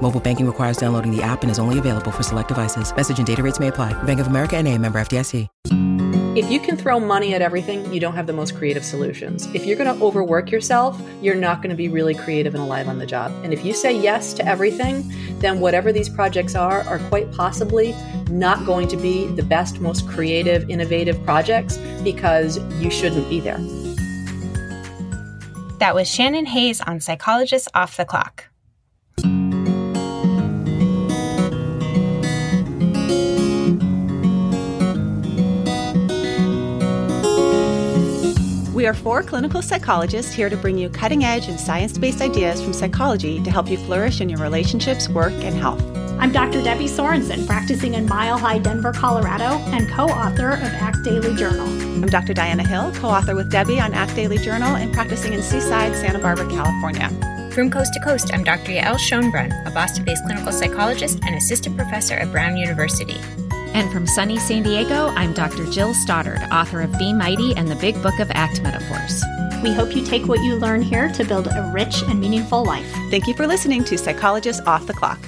Mobile banking requires downloading the app and is only available for select devices. Message and data rates may apply. Bank of America and a member FDIC. If you can throw money at everything, you don't have the most creative solutions. If you're going to overwork yourself, you're not going to be really creative and alive on the job. And if you say yes to everything, then whatever these projects are, are quite possibly not going to be the best, most creative, innovative projects because you shouldn't be there. That was Shannon Hayes on Psychologists Off the Clock. We are four clinical psychologists here to bring you cutting edge and science based ideas from psychology to help you flourish in your relationships, work, and health. I'm Dr. Debbie Sorensen, practicing in Mile High, Denver, Colorado, and co author of Act Daily Journal. I'm Dr. Diana Hill, co author with Debbie on Act Daily Journal and practicing in Seaside, Santa Barbara, California. From coast to coast, I'm Dr. Yael Schonbrun, a Boston based clinical psychologist and assistant professor at Brown University. And from sunny San Diego, I'm Dr. Jill Stoddard, author of Be Mighty and the Big Book of Act Metaphors. We hope you take what you learn here to build a rich and meaningful life. Thank you for listening to Psychologists Off the Clock.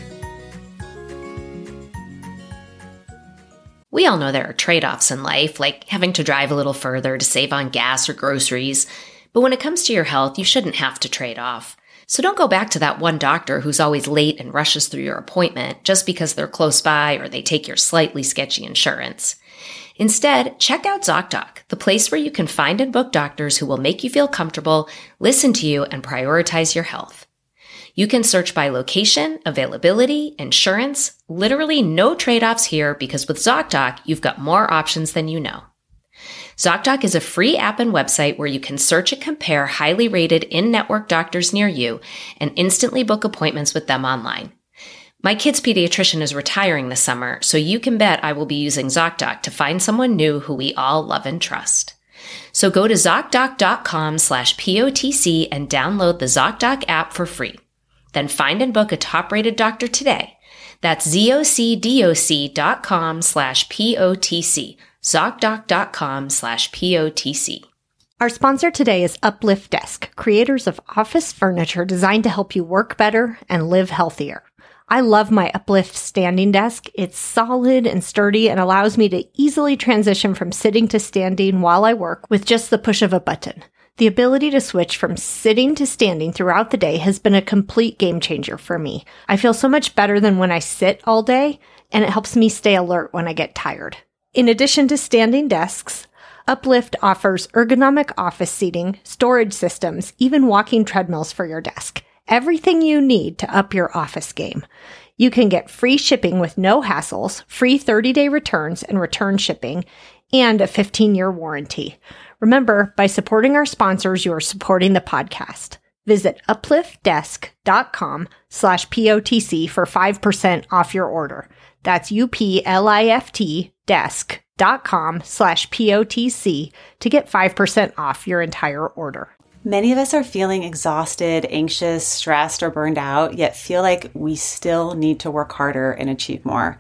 We all know there are trade offs in life, like having to drive a little further to save on gas or groceries. But when it comes to your health, you shouldn't have to trade off. So don't go back to that one doctor who's always late and rushes through your appointment just because they're close by or they take your slightly sketchy insurance. Instead, check out ZocDoc, the place where you can find and book doctors who will make you feel comfortable, listen to you, and prioritize your health. You can search by location, availability, insurance, literally no trade-offs here because with ZocDoc, you've got more options than you know. ZocDoc is a free app and website where you can search and compare highly rated in-network doctors near you and instantly book appointments with them online. My kid's pediatrician is retiring this summer, so you can bet I will be using ZocDoc to find someone new who we all love and trust. So go to ZocDoc.com slash POTC and download the ZocDoc app for free. Then find and book a top-rated doctor today. That's zocdoc.com slash POTC zocdoc.com slash POTC. Our sponsor today is Uplift Desk, creators of office furniture designed to help you work better and live healthier. I love my Uplift standing desk. It's solid and sturdy and allows me to easily transition from sitting to standing while I work with just the push of a button. The ability to switch from sitting to standing throughout the day has been a complete game changer for me. I feel so much better than when I sit all day, and it helps me stay alert when I get tired. In addition to standing desks, Uplift offers ergonomic office seating, storage systems, even walking treadmills for your desk. Everything you need to up your office game. You can get free shipping with no hassles, free 30 day returns and return shipping, and a 15 year warranty. Remember, by supporting our sponsors, you are supporting the podcast. Visit upliftdesk.com slash POTC for 5% off your order. That's U-P-L-I-F-T desk.com slash POTC to get 5% off your entire order. Many of us are feeling exhausted, anxious, stressed, or burned out, yet feel like we still need to work harder and achieve more.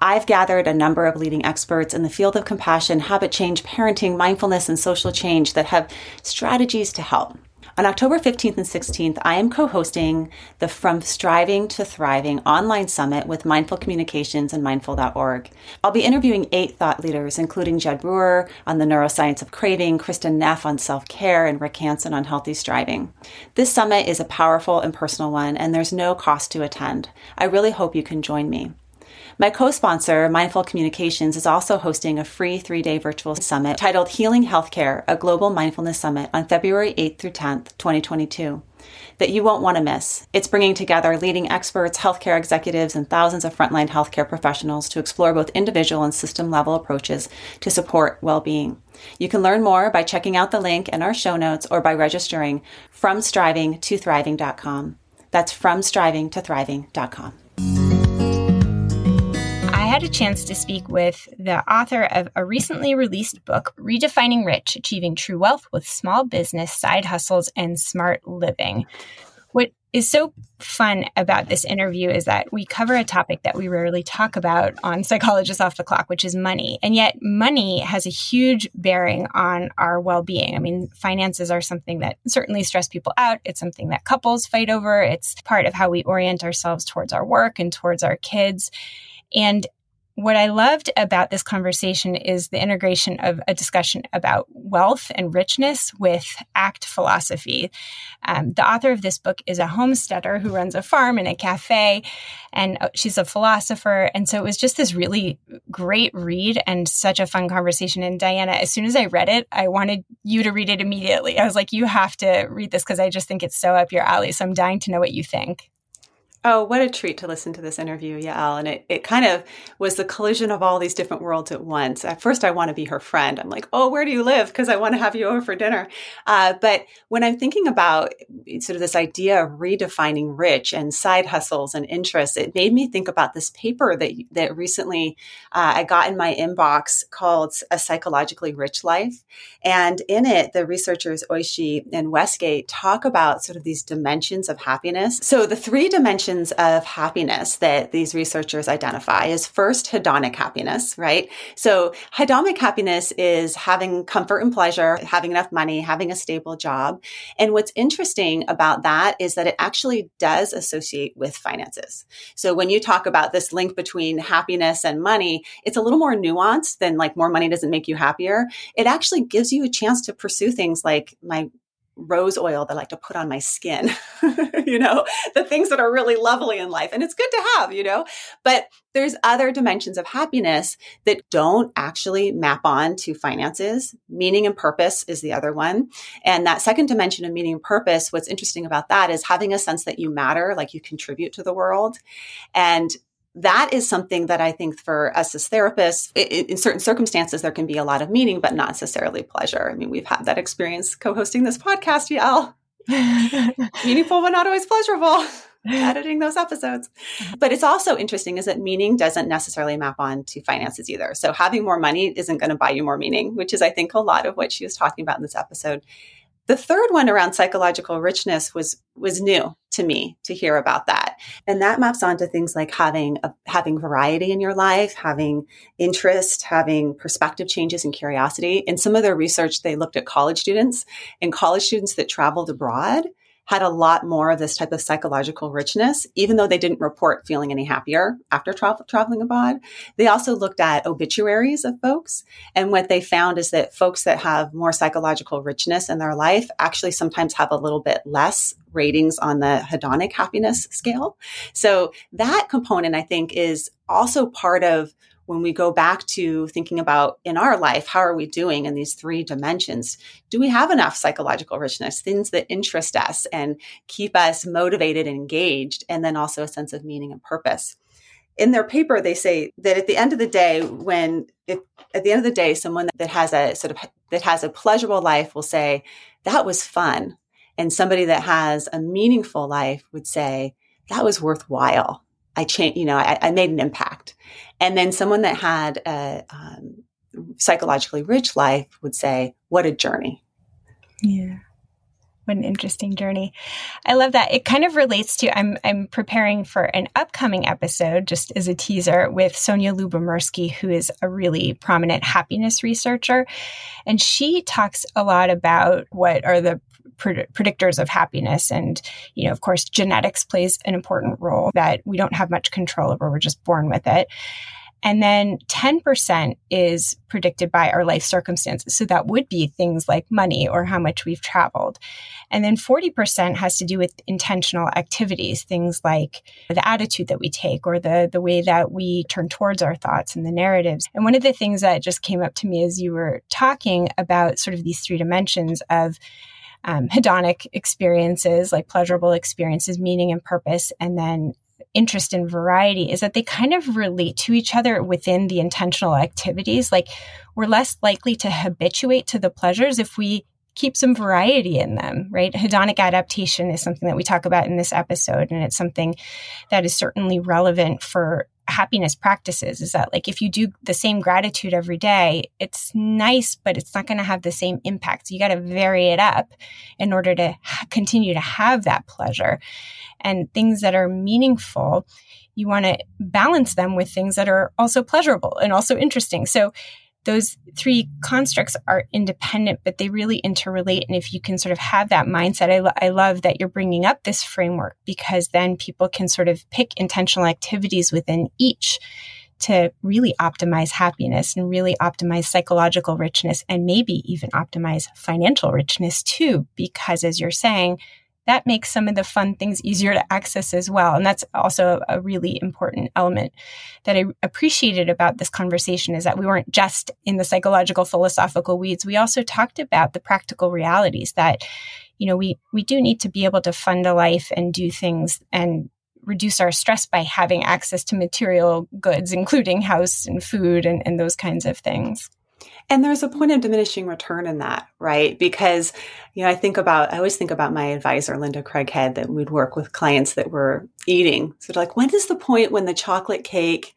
I've gathered a number of leading experts in the field of compassion, habit change, parenting, mindfulness, and social change that have strategies to help. On October 15th and 16th, I am co hosting the From Striving to Thriving online summit with Mindful Communications and Mindful.org. I'll be interviewing eight thought leaders, including Jud Brewer on the neuroscience of craving, Kristin Neff on self care, and Rick Hanson on healthy striving. This summit is a powerful and personal one, and there's no cost to attend. I really hope you can join me. My co sponsor, Mindful Communications, is also hosting a free three day virtual summit titled Healing Healthcare, a Global Mindfulness Summit on February 8th through 10th, 2022 that you won't want to miss. It's bringing together leading experts, healthcare executives, and thousands of frontline healthcare professionals to explore both individual and system level approaches to support well being. You can learn more by checking out the link in our show notes or by registering from striving to thriving.com. That's from striving to thriving.com. had a chance to speak with the author of a recently released book, Redefining Rich Achieving True Wealth with Small Business, Side Hustles, and Smart Living. What is so fun about this interview is that we cover a topic that we rarely talk about on Psychologists Off the Clock, which is money. And yet, money has a huge bearing on our well being. I mean, finances are something that certainly stress people out. It's something that couples fight over. It's part of how we orient ourselves towards our work and towards our kids. And what I loved about this conversation is the integration of a discussion about wealth and richness with ACT philosophy. Um, the author of this book is a homesteader who runs a farm and a cafe, and uh, she's a philosopher. And so it was just this really great read and such a fun conversation. And Diana, as soon as I read it, I wanted you to read it immediately. I was like, you have to read this because I just think it's so up your alley. So I'm dying to know what you think. Oh, what a treat to listen to this interview, Yael. And it, it kind of was the collision of all these different worlds at once. At first, I want to be her friend. I'm like, oh, where do you live? Because I want to have you over for dinner. Uh, but when I'm thinking about sort of this idea of redefining rich and side hustles and interests, it made me think about this paper that, that recently uh, I got in my inbox called A Psychologically Rich Life. And in it, the researchers Oishi and Westgate talk about sort of these dimensions of happiness. So the three dimensions dimensions of happiness that these researchers identify is first hedonic happiness, right? So hedonic happiness is having comfort and pleasure, having enough money, having a stable job. And what's interesting about that is that it actually does associate with finances. So when you talk about this link between happiness and money, it's a little more nuanced than like more money doesn't make you happier. It actually gives you a chance to pursue things like my rose oil that I like to put on my skin, you know, the things that are really lovely in life. And it's good to have, you know, but there's other dimensions of happiness that don't actually map on to finances. Meaning and purpose is the other one. And that second dimension of meaning and purpose, what's interesting about that is having a sense that you matter, like you contribute to the world. And that is something that I think for us as therapists, it, in certain circumstances, there can be a lot of meaning, but not necessarily pleasure. I mean, we've had that experience co hosting this podcast, Yael. Meaningful, but not always pleasurable. editing those episodes. Uh-huh. But it's also interesting is that meaning doesn't necessarily map on to finances either. So having more money isn't going to buy you more meaning, which is I think a lot of what she was talking about in this episode. The third one around psychological richness was was new to me to hear about that. And that maps onto things like having a, having variety in your life, having interest, having perspective changes and curiosity. In some of their research they looked at college students and college students that traveled abroad had a lot more of this type of psychological richness, even though they didn't report feeling any happier after tra- traveling abroad. They also looked at obituaries of folks. And what they found is that folks that have more psychological richness in their life actually sometimes have a little bit less ratings on the hedonic happiness scale. So that component, I think, is also part of when we go back to thinking about in our life, how are we doing in these three dimensions? Do we have enough psychological richness, things that interest us and keep us motivated and engaged, and then also a sense of meaning and purpose? In their paper, they say that at the end of the day, when if, at the end of the day, someone that has a sort of that has a pleasurable life will say, that was fun. And somebody that has a meaningful life would say, that was worthwhile. I changed, you know, I, I, made an impact. And then someone that had a um, psychologically rich life would say, what a journey. Yeah. What an interesting journey. I love that. It kind of relates to I'm I'm preparing for an upcoming episode, just as a teaser, with Sonja Lyubomirsky, who is a really prominent happiness researcher. And she talks a lot about what are the predictors of happiness. And, you know, of course, genetics plays an important role that we don't have much control over. We're just born with it. And then 10% is predicted by our life circumstances. So that would be things like money or how much we've traveled. And then 40% has to do with intentional activities, things like the attitude that we take or the, the way that we turn towards our thoughts and the narratives. And one of the things that just came up to me as you were talking about sort of these three dimensions of um, hedonic experiences, like pleasurable experiences, meaning and purpose, and then interest in variety is that they kind of relate to each other within the intentional activities. Like we're less likely to habituate to the pleasures if we keep some variety in them, right? Hedonic adaptation is something that we talk about in this episode, and it's something that is certainly relevant for happiness practices is that like if you do the same gratitude every day it's nice but it's not going to have the same impact. So you got to vary it up in order to continue to have that pleasure. And things that are meaningful you want to balance them with things that are also pleasurable and also interesting. So those three constructs are independent, but they really interrelate. And if you can sort of have that mindset, I, lo- I love that you're bringing up this framework because then people can sort of pick intentional activities within each to really optimize happiness and really optimize psychological richness and maybe even optimize financial richness too. Because as you're saying, that makes some of the fun things easier to access as well. And that's also a really important element that I appreciated about this conversation is that we weren't just in the psychological philosophical weeds. We also talked about the practical realities that, you know, we, we do need to be able to fund a life and do things and reduce our stress by having access to material goods, including house and food and, and those kinds of things. And there's a point of diminishing return in that, right? Because, you know, I think about, I always think about my advisor, Linda Craighead, that we'd work with clients that were eating. So, like, when is the point when the chocolate cake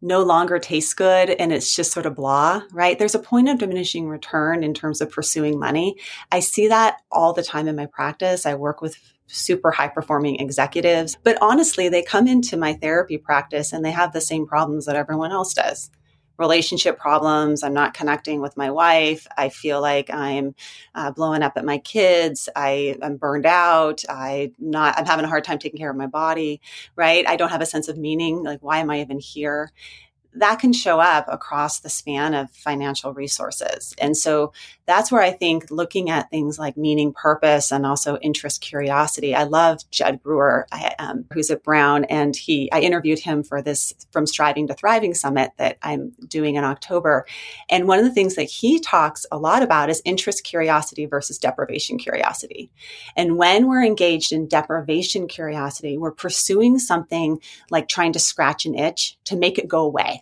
no longer tastes good and it's just sort of blah, right? There's a point of diminishing return in terms of pursuing money. I see that all the time in my practice. I work with super high performing executives, but honestly, they come into my therapy practice and they have the same problems that everyone else does relationship problems. I'm not connecting with my wife. I feel like I'm uh, blowing up at my kids. I, am burned out. I not. I'm having a hard time taking care of my body. Right. I don't have a sense of meaning. Like, why am I even here? That can show up across the span of financial resources. And so that's where I think looking at things like meaning, purpose, and also interest, curiosity. I love Jud Brewer, I, um, who's at Brown, and he I interviewed him for this From Striving to Thriving summit that I'm doing in October. And one of the things that he talks a lot about is interest curiosity versus deprivation curiosity. And when we're engaged in deprivation curiosity, we're pursuing something like trying to scratch an itch to make it go away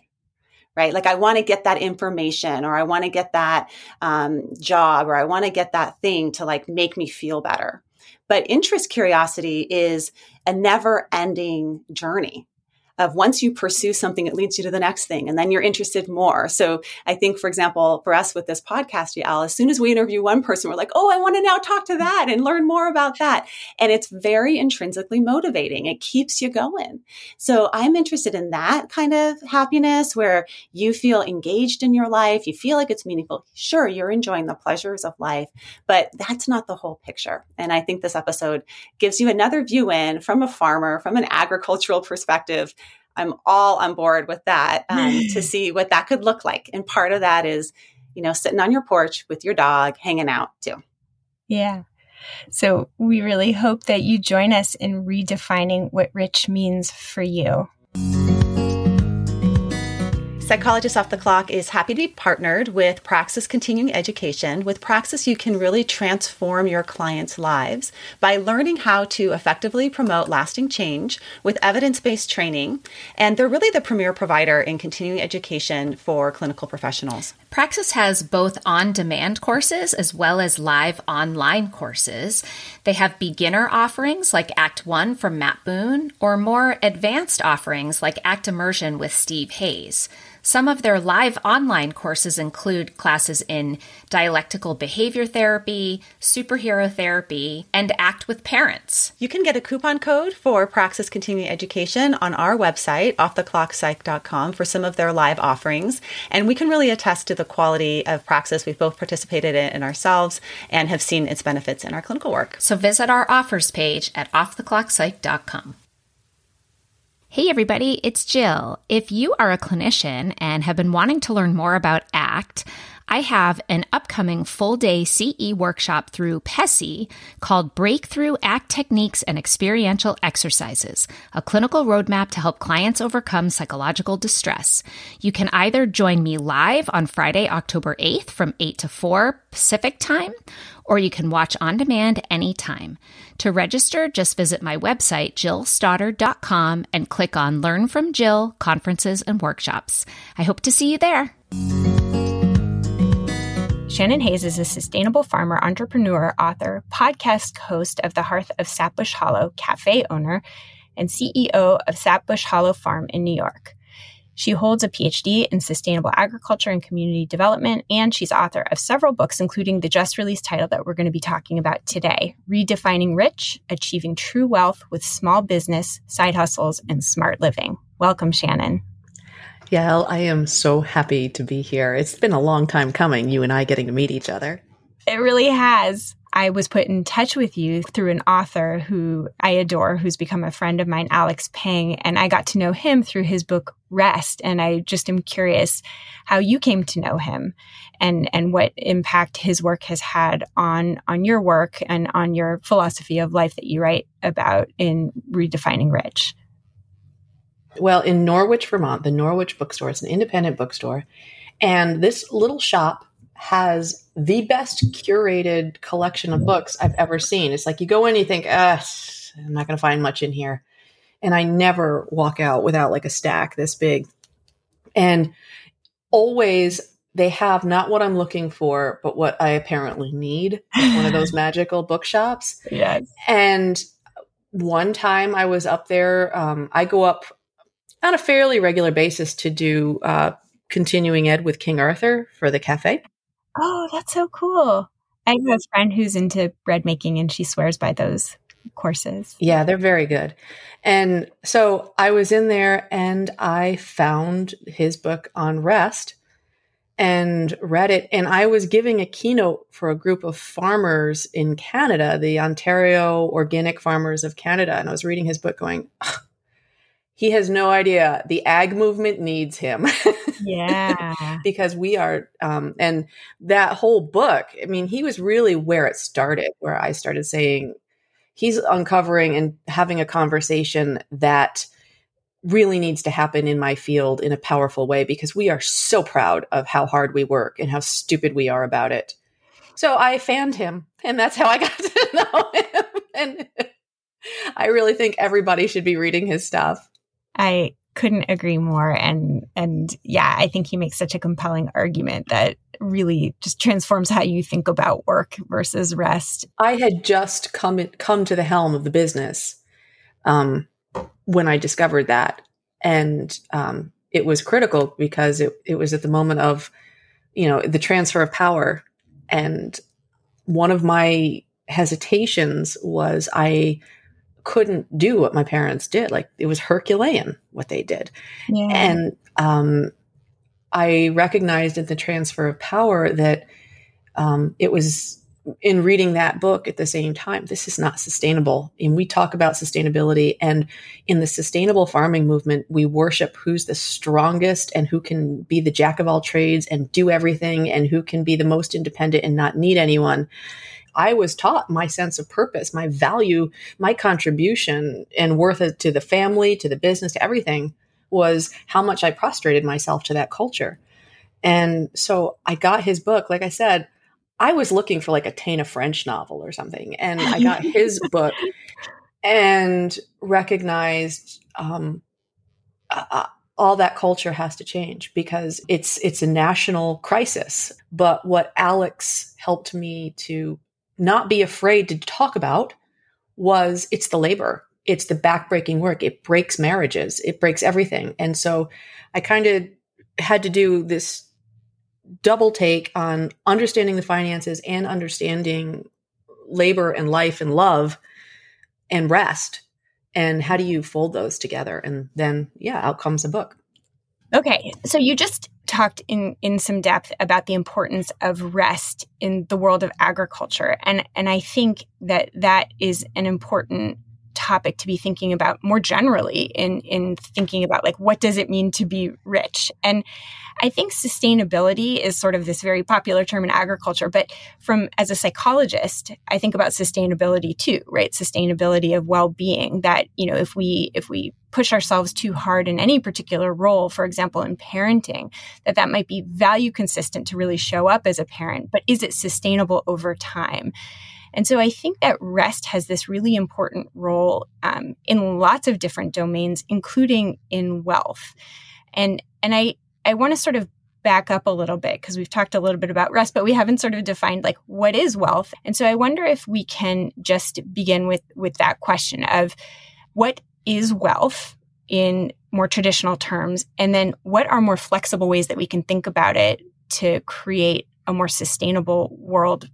right? Like I want to get that information or I want to get that um, job or I want to get that thing to like make me feel better. But interest curiosity is a never ending journey of once you pursue something, it leads you to the next thing, and then you're interested more. So I think, for example, for us with this podcast, Yael, as soon as we interview one person, we're like, oh, I want to now talk to that and learn more about that. And it's very intrinsically motivating. It keeps you going. So I'm interested in that kind of happiness where you feel engaged in your life, you feel like it's meaningful. Sure, you're enjoying the pleasures of life, but that's not the whole picture. And I think this episode gives you another view in from a farmer, from an agricultural perspective I'm all on board with that um, to see what that could look like. And part of that is, you know, sitting on your porch with your dog, hanging out too. Yeah. So we really hope that you join us in redefining what rich means for you. Psychologist Off the Clock is happy to be partnered with Praxis Continuing Education. With Praxis, you can really transform your clients' lives by learning how to effectively promote lasting change with evidence based training. And they're really the premier provider in continuing education for clinical professionals. Praxis has both on demand courses as well as live online courses. They have beginner offerings like Act One from Matt Boone, or more advanced offerings like Act Immersion with Steve Hayes. Some of their live online courses include classes in dialectical behavior therapy, superhero therapy, and ACT with parents. You can get a coupon code for Praxis Continuing Education on our website, offtheclockpsych.com, for some of their live offerings. And we can really attest to the quality of Praxis. We've both participated in ourselves and have seen its benefits in our clinical work. So visit our offers page at offtheclockpsych.com. Hey everybody, it's Jill. If you are a clinician and have been wanting to learn more about ACT, I have an upcoming full day CE workshop through PESI called Breakthrough ACT Techniques and Experiential Exercises, a clinical roadmap to help clients overcome psychological distress. You can either join me live on Friday, October 8th from 8 to 4 Pacific time, or you can watch on demand anytime. To register, just visit my website, jillstoddard.com, and click on Learn from Jill Conferences and Workshops. I hope to see you there. Shannon Hayes is a sustainable farmer, entrepreneur, author, podcast host of the Hearth of Sapbush Hollow, cafe owner, and CEO of Sapbush Hollow Farm in New York. She holds a PhD in sustainable agriculture and community development, and she's author of several books, including the just released title that we're going to be talking about today Redefining Rich Achieving True Wealth with Small Business, Side Hustles, and Smart Living. Welcome, Shannon. Yael, I am so happy to be here. It's been a long time coming, you and I getting to meet each other. It really has. I was put in touch with you through an author who I adore, who's become a friend of mine, Alex Pang, and I got to know him through his book Rest. And I just am curious how you came to know him and and what impact his work has had on on your work and on your philosophy of life that you write about in redefining rich. Well, in Norwich, Vermont, the Norwich bookstore, it's an independent bookstore. And this little shop has the best curated collection of books I've ever seen. It's like you go in, you think, ah, I'm not going to find much in here. And I never walk out without like a stack this big. And always they have not what I'm looking for, but what I apparently need. one of those magical bookshops. Yes. And one time I was up there, um, I go up on a fairly regular basis to do uh, continuing ed with King Arthur for the cafe. Oh, that's so cool. I have a friend who's into bread making and she swears by those courses. Yeah, they're very good. And so I was in there and I found his book on rest and read it. And I was giving a keynote for a group of farmers in Canada, the Ontario Organic Farmers of Canada. And I was reading his book going, he has no idea. The ag movement needs him. Yeah. Because we are um, and that whole book i mean he was really where it started where i started saying he's uncovering and having a conversation that really needs to happen in my field in a powerful way because we are so proud of how hard we work and how stupid we are about it. So i fanned him and that's how i got to know him. And i really think everybody should be reading his stuff I couldn't agree more. And and yeah i think he makes such a compelling argument that really just transforms how you think about work versus rest. I had just come come to the helm of the business um, when i discovered that. And um, it was critical because it, it was at the moment of you know the transfer of power. And one of my hesitations was i couldn't do what my parents did. Like it was Herculean what they did. Yeah. And um, I recognized in the transfer of power that um, it was in reading that book at the same time, this is not sustainable. And we talk about sustainability. And in the sustainable farming movement, we worship who's the strongest and who can be the jack of all trades and do everything and who can be the most independent and not need anyone. I was taught my sense of purpose, my value, my contribution and worth to the family, to the business, to everything was how much I prostrated myself to that culture. And so I got his book. Like I said, I was looking for like a Tana French novel or something. And I got his book and recognized um, uh, all that culture has to change because it's it's a national crisis. But what Alex helped me to not be afraid to talk about was it's the labor. It's the backbreaking work. It breaks marriages. It breaks everything. And so i kind of had to do this double take on understanding the finances and understanding labor and life and love and rest. And how do you fold those together? And then yeah out comes a book. Okay. So you just talked in in some depth about the importance of rest in the world of agriculture. And and I think that that is an important topic to be thinking about more generally in in thinking about like what does it mean to be rich? And i think sustainability is sort of this very popular term in agriculture but from as a psychologist i think about sustainability too right? Sustainability of well-being that you know if we if we push ourselves too hard in any particular role for example in parenting that that might be value consistent to really show up as a parent but is it sustainable over time and so I think that rest has this really important role um, in lots of different domains, including in wealth. And and I I want to sort of back up a little bit because we've talked a little bit about rest, but we haven't sort of defined like what is wealth. And so I wonder if we can just begin with with that question of what is wealth in more traditional terms, and then what are more flexible ways that we can think about it to create a more sustainable world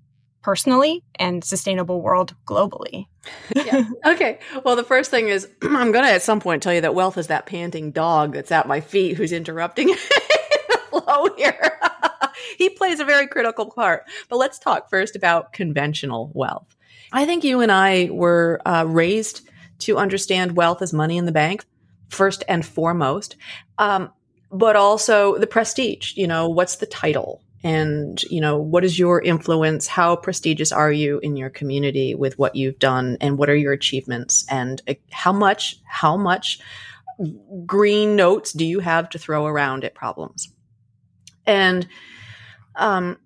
personally and sustainable world globally. yeah. Okay. Well, the first thing is I'm going to at some point tell you that wealth is that panting dog that's at my feet who's interrupting the flow here. he plays a very critical part. But let's talk first about conventional wealth. I think you and I were uh, raised to understand wealth as money in the bank, first and foremost, um, but also the prestige. You know, what's the title? And you know what is your influence? How prestigious are you in your community with what you've done? And what are your achievements? And uh, how much how much green notes do you have to throw around at problems? And um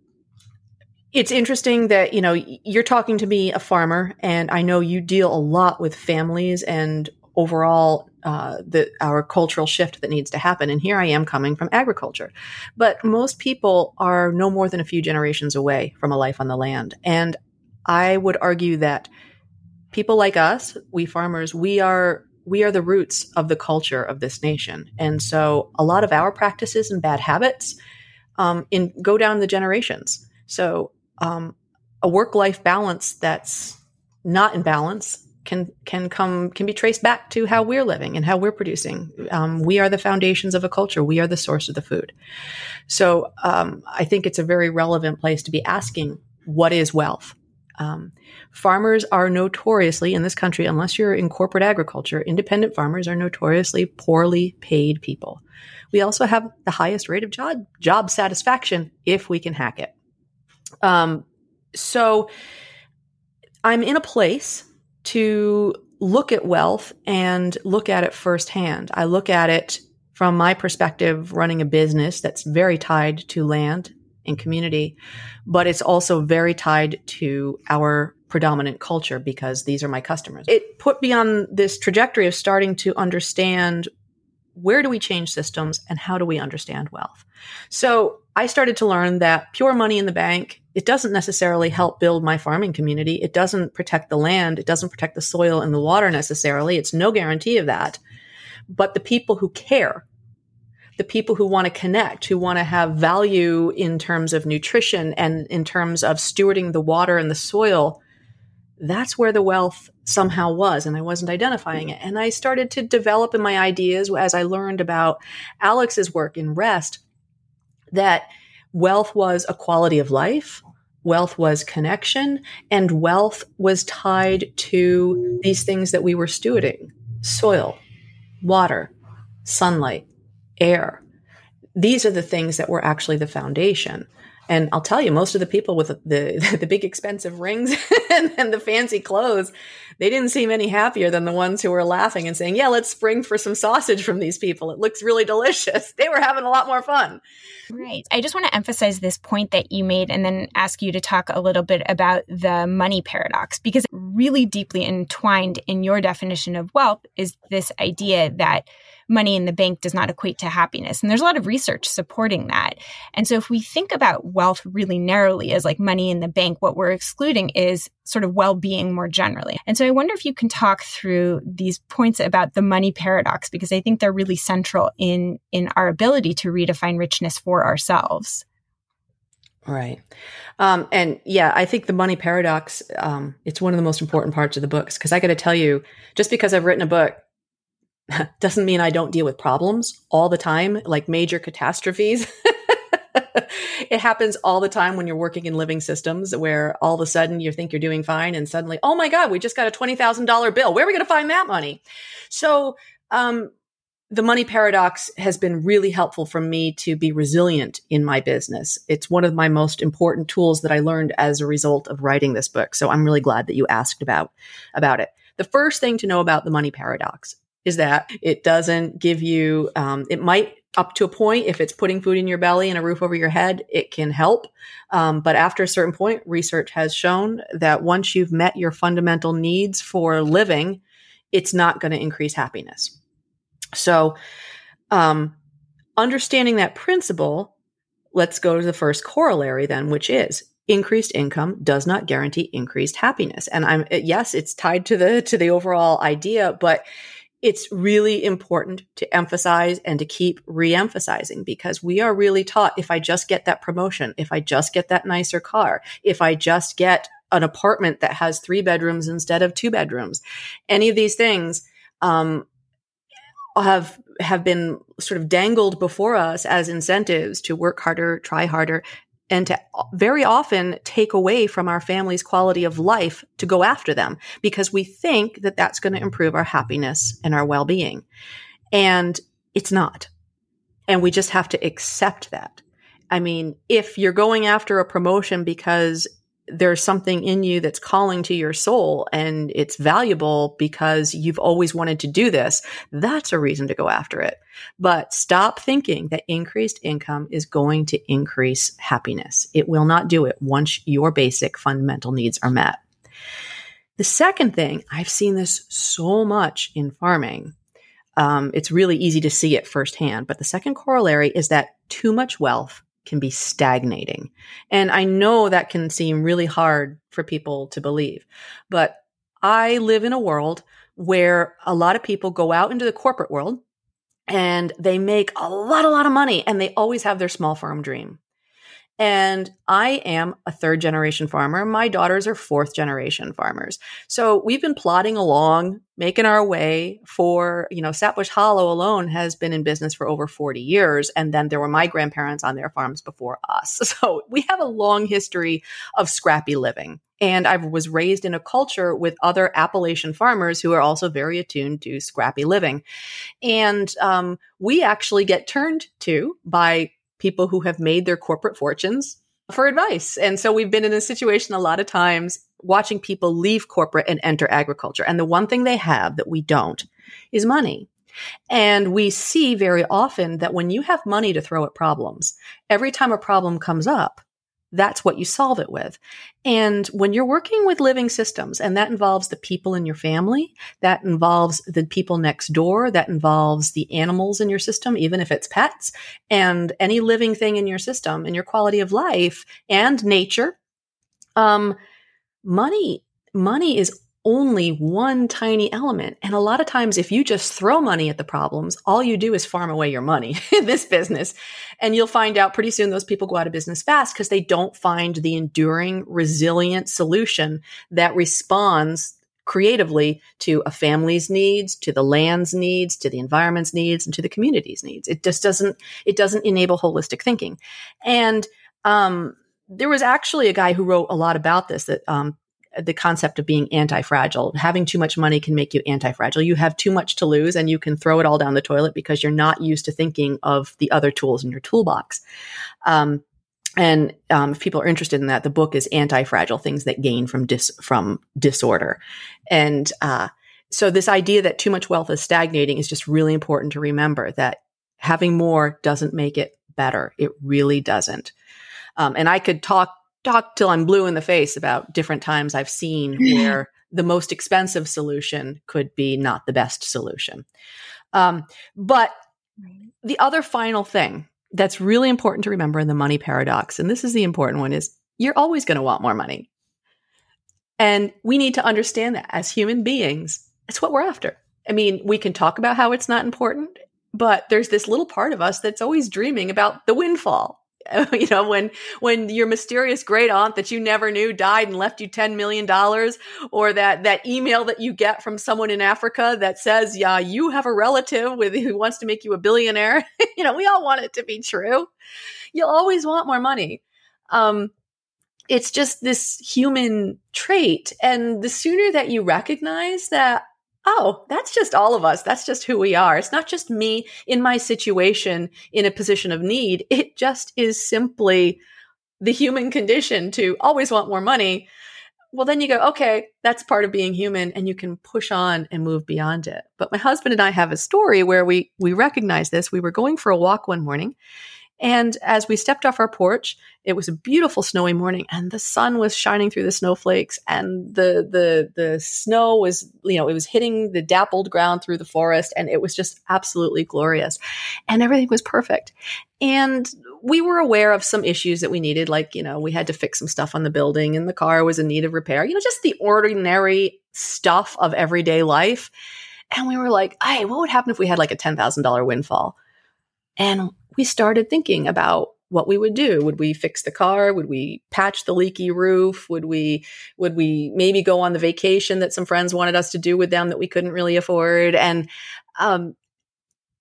it's interesting that you know you're talking to me a farmer and i know you deal a lot with families and overall uh, the our cultural shift that needs to happen. And here I am coming from agriculture, but most people are no more than a few generations away from a life on the land. And I would argue that people like us, we farmers, we are we are the roots of the culture of this nation. And so a lot of our practices and bad habits um, in go down the generations. So um, a work life balance that's not in balance can can come can be traced back to how we're living and how we're producing. Um, we are the foundations of a culture. We are the source of the food. So um, I think it's a very relevant place to be asking what is wealth. Um, farmers are notoriously in this country, unless you're in corporate agriculture, independent farmers are notoriously poorly paid people. We also have the highest rate of job job satisfaction if we can hack it. Um, so I'm in a place to look at wealth and look at it firsthand. I look at it from my perspective, running a business that's very tied to land and community, but it's also very tied to our predominant culture because these are my customers. It put me on this trajectory of starting to understand where do we change systems and how do we understand wealth? So I started to learn that pure money in the bank, it doesn't necessarily help build my farming community. It doesn't protect the land. It doesn't protect the soil and the water necessarily. It's no guarantee of that. But the people who care, the people who want to connect, who want to have value in terms of nutrition and in terms of stewarding the water and the soil, that's where the wealth somehow was and i wasn't identifying it and i started to develop in my ideas as i learned about alex's work in rest that wealth was a quality of life wealth was connection and wealth was tied to these things that we were stewarding soil water sunlight air. These are the things that were actually the foundation and I'll tell you, most of the people with the the big expensive rings and, and, the fancy clothes, they didn't seem any happier than the ones who were laughing and saying, "Yeah, let's spring for some sausage from these people. It looks really delicious." They were having a lot more fun. Right. I just want to emphasize this point that you made and then ask you to talk a little bit about the money paradox because really deeply entwined in your definition of wealth is this idea that money in the bank does not equate to happiness. And there's a lot of research supporting that. And so if we think about wealth really narrowly as like money in the bank, what we're excluding is sort of well-being more generally. And so I wonder if you can talk through these points about the money paradox because I think they're really central in in our ability to redefine richness for ourselves. Right. Um, and yeah, I think the money paradox, um, it's one of the most important parts of the books because I got to tell you, just because I've written a book doesn't mean I don't deal with problems all the time, like major catastrophes. it happens all the time when you're working in living systems where all of a sudden you think you're doing fine and suddenly, oh my God, we just got a $20,000 bill. Where are we going to find that money? So, um, the money paradox has been really helpful for me to be resilient in my business. It's one of my most important tools that I learned as a result of writing this book. So I'm really glad that you asked about, about it. The first thing to know about the money paradox is that it doesn't give you, um, it might up to a point, if it's putting food in your belly and a roof over your head, it can help. Um, but after a certain point, research has shown that once you've met your fundamental needs for living, it's not going to increase happiness. So, um, understanding that principle let's go to the first corollary then, which is increased income does not guarantee increased happiness. And I'm yes, it's tied to the to the overall idea, but it's really important to emphasize and to keep re-emphasizing because we are really taught if I just get that promotion, if I just get that nicer car, if I just get an apartment that has three bedrooms instead of two bedrooms, any of these things um, have have been sort of dangled before us as incentives to work harder, try harder, and to very often take away from our family's quality of life to go after them because we think that that's going to improve our happiness and our well-being. And it's not. And we just have to accept that. I mean, if you're going after a promotion because there's something in you that's calling to your soul and it's valuable because you've always wanted to do this, that's a reason to go after it. But stop thinking that increased income is going to increase happiness. It will not do it once your basic fundamental needs are met. The second thing, I've seen this so much in farming. Um, it's really easy to see it firsthand. But the second corollary is that too much wealth can be stagnating. And I know that can seem really hard for people to believe, but I live in a world where a lot of people go out into the corporate world and they make a lot, a lot of money and they always have their small farm dream. And I am a third generation farmer. My daughters are fourth generation farmers. So we've been plodding along, making our way for, you know, Sapbush Hollow alone has been in business for over 40 years. And then there were my grandparents on their farms before us. So we have a long history of scrappy living. And I was raised in a culture with other Appalachian farmers who are also very attuned to scrappy living. And um, we actually get turned to by people who have made their corporate fortunes for advice. And so we've been in a situation a lot of times watching people leave corporate and enter agriculture. And the one thing they have that we don't is money. And we see very often that when you have money to throw at problems, every time a problem comes up, that's what you solve it with. And when you're working with living systems, and that involves the people in your family, that involves the people next door, that involves the animals in your system, even if it's pets, and any living thing in your system and your quality of life and nature, um, money, money is only one tiny element. And a lot of times, if you just throw money at the problems, all you do is farm away your money in this business. And you'll find out pretty soon those people go out of business fast because they don't find the enduring, resilient solution that responds creatively to a family's needs, to the land's needs, to the environment's needs, and to the community's needs. It just doesn't, it doesn't enable holistic thinking. And, um, there was actually a guy who wrote a lot about this that um, the concept of being anti-fragile. Having too much money can make you anti-fragile. You have too much to lose and you can throw it all down the toilet because you're not used to thinking of the other tools in your toolbox. Um, and um, if people are interested in that, the book is anti-fragile things that gain from dis- from disorder. And uh, so this idea that too much wealth is stagnating is just really important to remember that having more doesn't make it better. It really doesn't. Um, and I could talk talk till I'm blue in the face about different times I've seen where the most expensive solution could be not the best solution. Um, but the other final thing that's really important to remember in the money paradox, and this is the important one, is you're always going to want more money. And we need to understand that as human beings, it's what we're after. I mean, we can talk about how it's not important, but there's this little part of us that's always dreaming about the windfall you know when when your mysterious great aunt that you never knew died and left you 10 million dollars or that that email that you get from someone in Africa that says yeah you have a relative with who wants to make you a billionaire. You know we all want it to be true. You'll always want more money. Um it's just this human trait. And the sooner that you recognize that oh, that's just all of us. That's just who we are. It's not just me in my situation in a position of need. It just is simply the human condition to always want more money. Well, then you go, okay, that's part of being human and you can push on and move beyond it. But my husband and I have a story where we, we recognize this. We were going for a walk one morning And as we stepped off our porch, it was a beautiful snowy morning and the sun was shining through the snowflakes and the the the snow was you know it was hitting the dappled ground through the forest and it was just absolutely glorious. And everything was perfect. And we were aware of some issues that we needed like you know we had to fix some stuff on the building and the car was in need of repair you know just the ordinary stuff of everyday life. And we were like hey what would happen if we had like a $10,000 windfall and we started thinking about what we would do. Would we fix the car? Would we patch the leaky roof? Would we would we maybe go on the vacation that some friends wanted us to do with them that we couldn't really afford? And um,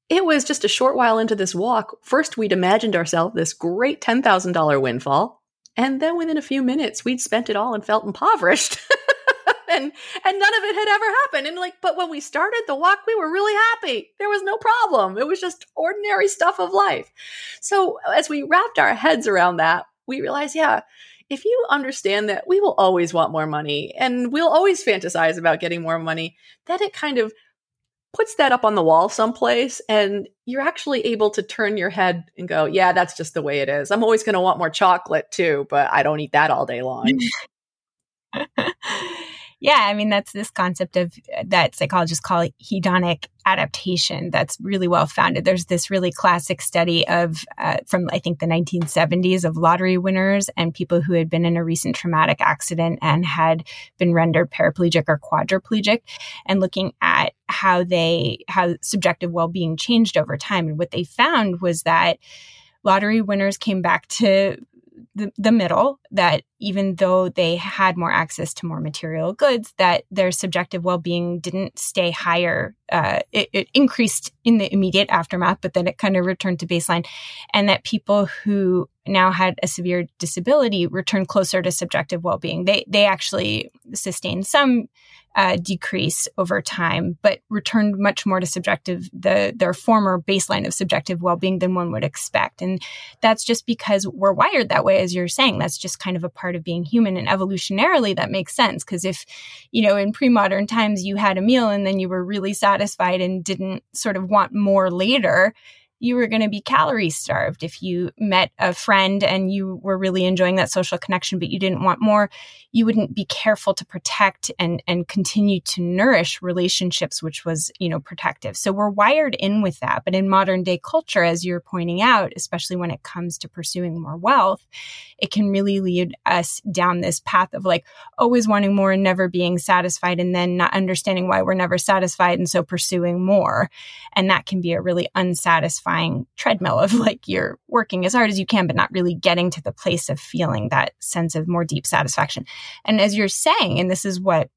it was just a short while into this walk. First, we'd imagined ourselves this great ten thousand dollar windfall, and then within a few minutes, we'd spent it all and felt impoverished. and and none of it had ever happened. And like but when we started the walk we were really happy. There was no problem. It was just ordinary stuff of life. So as we wrapped our heads around that we realized yeah if you understand that we will always want more money and we'll always fantasize about getting more money then it kind of puts that up on the wall someplace and you're actually able to turn your head and go yeah that's just the way it is. I'm always going to want more chocolate too but i don't eat that all day long Yeah, I mean that's this concept of uh, that psychologists call hedonic adaptation. That's really well founded. There's this really classic study of uh, from I think the 1970s of lottery winners and people who had been in a recent traumatic accident and had been rendered paraplegic or quadriplegic, and looking at how they how subjective well-being changed over time. And what they found was that lottery winners came back to the, the middle that even though they had more access to more material goods that their subjective well-being didn't stay higher uh, it, it, increased in the immediate aftermath but then it kind of returned to baseline. And that people who now had a severe disability returned closer to subjective well-being they they actually sustained some uh, decrease over time, but returned much more to subjective the their former baseline of subjective well-being than one would expect, and that's just because we're wired that way, as you're saying. That's just kind of a part of being human, and evolutionarily that makes sense. Because if you know in pre-modern times you had a meal and then you were really satisfied and didn't sort of want more later, you were going to be calorie starved. If you met a friend and you were really enjoying that social connection, but you didn't want more, you wouldn't be careful to protect and, and continue to nourish relationships, which was, you know, protective. So we're wired in with that. But in modern day culture, as you're pointing out, especially when it comes to pursuing more wealth, it can really lead us down this path of like always wanting more and never being satisfied and then not understanding why we're never satisfied. And so pursuing more. And that can be a really unsatisfying satisfying treadmill of like you're working as hard as you can, but not really getting to the place of feeling that sense of more deep satisfaction. And as you're saying, and this is what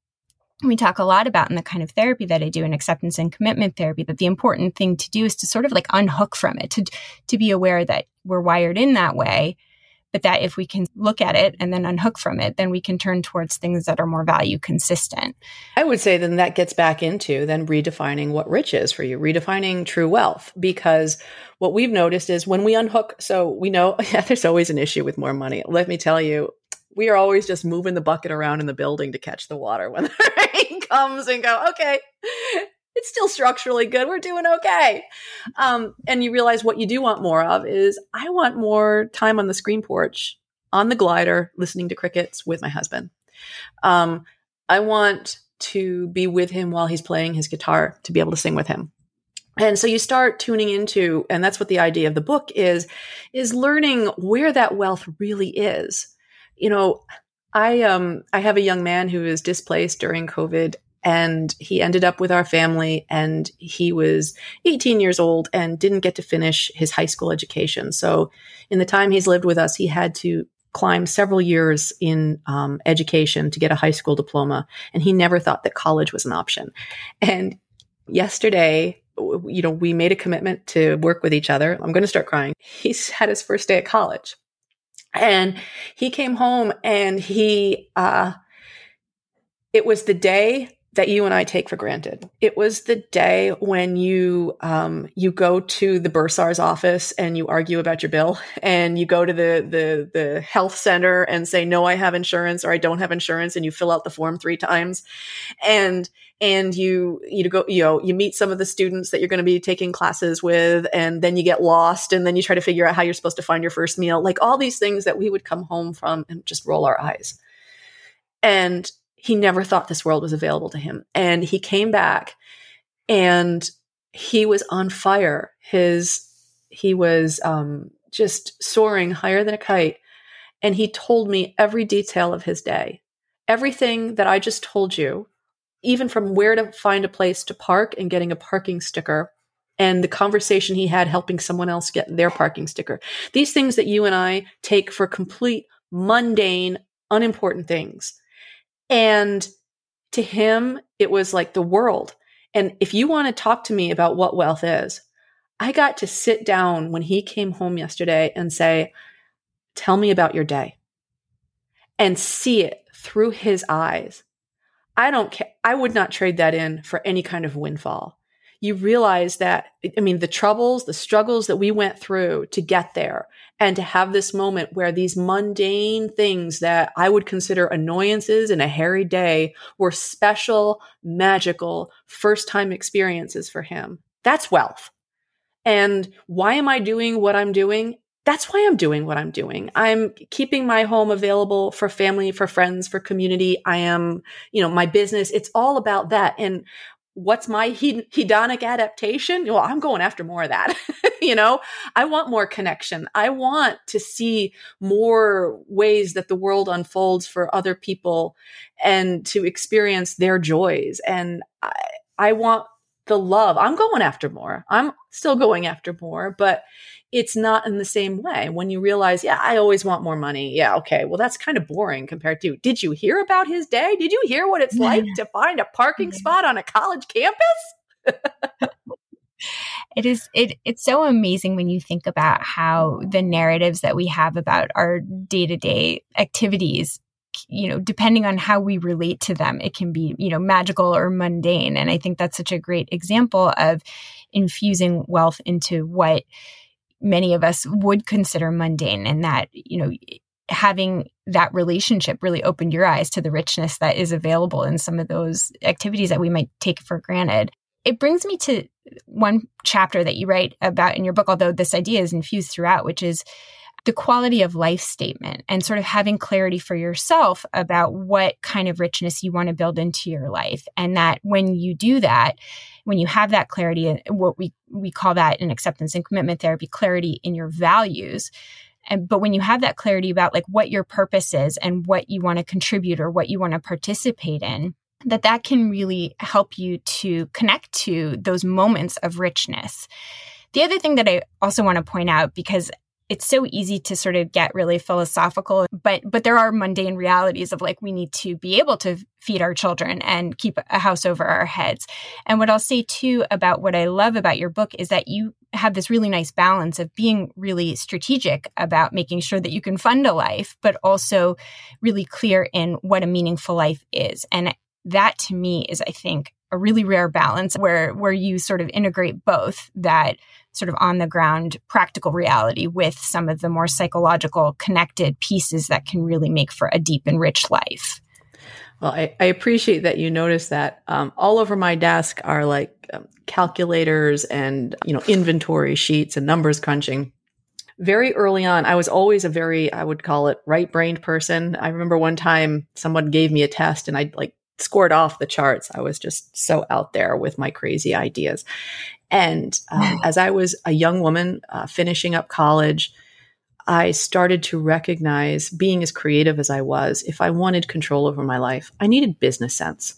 we talk a lot about in the kind of therapy that I do in acceptance and commitment therapy that the important thing to do is to sort of like unhook from it to to be aware that we're wired in that way but that if we can look at it and then unhook from it, then we can turn towards things that are more value consistent. I would say then that gets back into then redefining what rich is for you, redefining true wealth, because what we've noticed is when we unhook, so we know yeah, there's always an issue with more money. Let me tell you, we are always just moving the bucket around in the building to catch the water when the rain comes and go, okay, it's still structurally good. We're doing okay. Um, and you realize what you do want more of is I want more time on the screen porch, on the glider, listening to crickets with my husband. Um, I want to be with him while he's playing his guitar to be able to sing with him. And so you start tuning into, and that's what the idea of the book is, is learning where that wealth really is. You know, I um I have a young man who is displaced during COVID and he ended up with our family and he was 18 years old and didn't get to finish his high school education. So in the time he's lived with us he had to climb several years in um, education to get a high school diploma and he never thought that college was an option. And yesterday you know we made a commitment to work with each other. I'm going to start crying. He's had his first day at college. And he came home and he uh it was the day that you and I take for granted. It was the day when you um, you go to the bursar's office and you argue about your bill, and you go to the the the health center and say no, I have insurance or I don't have insurance, and you fill out the form three times, and and you you go you know you meet some of the students that you're going to be taking classes with, and then you get lost, and then you try to figure out how you're supposed to find your first meal, like all these things that we would come home from and just roll our eyes, and he never thought this world was available to him. And he came back and he was on fire. His, he was um, just soaring higher than a kite. And he told me every detail of his day. Everything that I just told you, even from where to find a place to park and getting a parking sticker, and the conversation he had helping someone else get their parking sticker. These things that you and I take for complete, mundane, unimportant things and to him, it was like the world. And if you want to talk to me about what wealth is, I got to sit down when he came home yesterday and say, Tell me about your day and see it through his eyes. I don't care. I would not trade that in for any kind of windfall. You realize that, I mean, the troubles, the struggles that we went through to get there and to have this moment where these mundane things that I would consider annoyances in a hairy day were special, magical, first time experiences for him. That's wealth. And why am I doing what I'm doing? That's why I'm doing what I'm doing. I'm keeping my home available for family, for friends, for community. I am, you know, my business. It's all about that. And what's my hedonic adaptation? Well, I'm going after more of that. you know, I want more connection. I want to see more ways that the world unfolds for other people and to experience their joys. And I, I want the love. I'm going after more. I'm still going after more, but it's not in the same way. When you realize, yeah, I always want more money. Yeah, okay. Well, that's kind of boring compared to, did you hear about his day? Did you hear what it's like to find a parking spot on a college campus? it is it it's so amazing when you think about how the narratives that we have about our day-to-day activities you know depending on how we relate to them it can be you know magical or mundane and i think that's such a great example of infusing wealth into what many of us would consider mundane and that you know having that relationship really opened your eyes to the richness that is available in some of those activities that we might take for granted. It brings me to one chapter that you write about in your book although this idea is infused throughout which is the quality of life statement and sort of having clarity for yourself about what kind of richness you want to build into your life and that when you do that when you have that clarity, what we, we call that in acceptance and commitment therapy, clarity in your values. And, but when you have that clarity about like what your purpose is and what you want to contribute or what you want to participate in, that that can really help you to connect to those moments of richness. The other thing that I also want to point out, because it's so easy to sort of get really philosophical but but there are mundane realities of like we need to be able to feed our children and keep a house over our heads. And what i'll say too about what i love about your book is that you have this really nice balance of being really strategic about making sure that you can fund a life but also really clear in what a meaningful life is. And that to me is i think a really rare balance where where you sort of integrate both that sort of on the ground practical reality with some of the more psychological connected pieces that can really make for a deep and rich life. Well, I, I appreciate that you noticed that. Um, all over my desk are like um, calculators and you know inventory sheets and numbers crunching. Very early on, I was always a very I would call it right brained person. I remember one time someone gave me a test and I like scored off the charts. I was just so out there with my crazy ideas. And um, as I was a young woman uh, finishing up college, I started to recognize being as creative as I was, if I wanted control over my life, I needed business sense.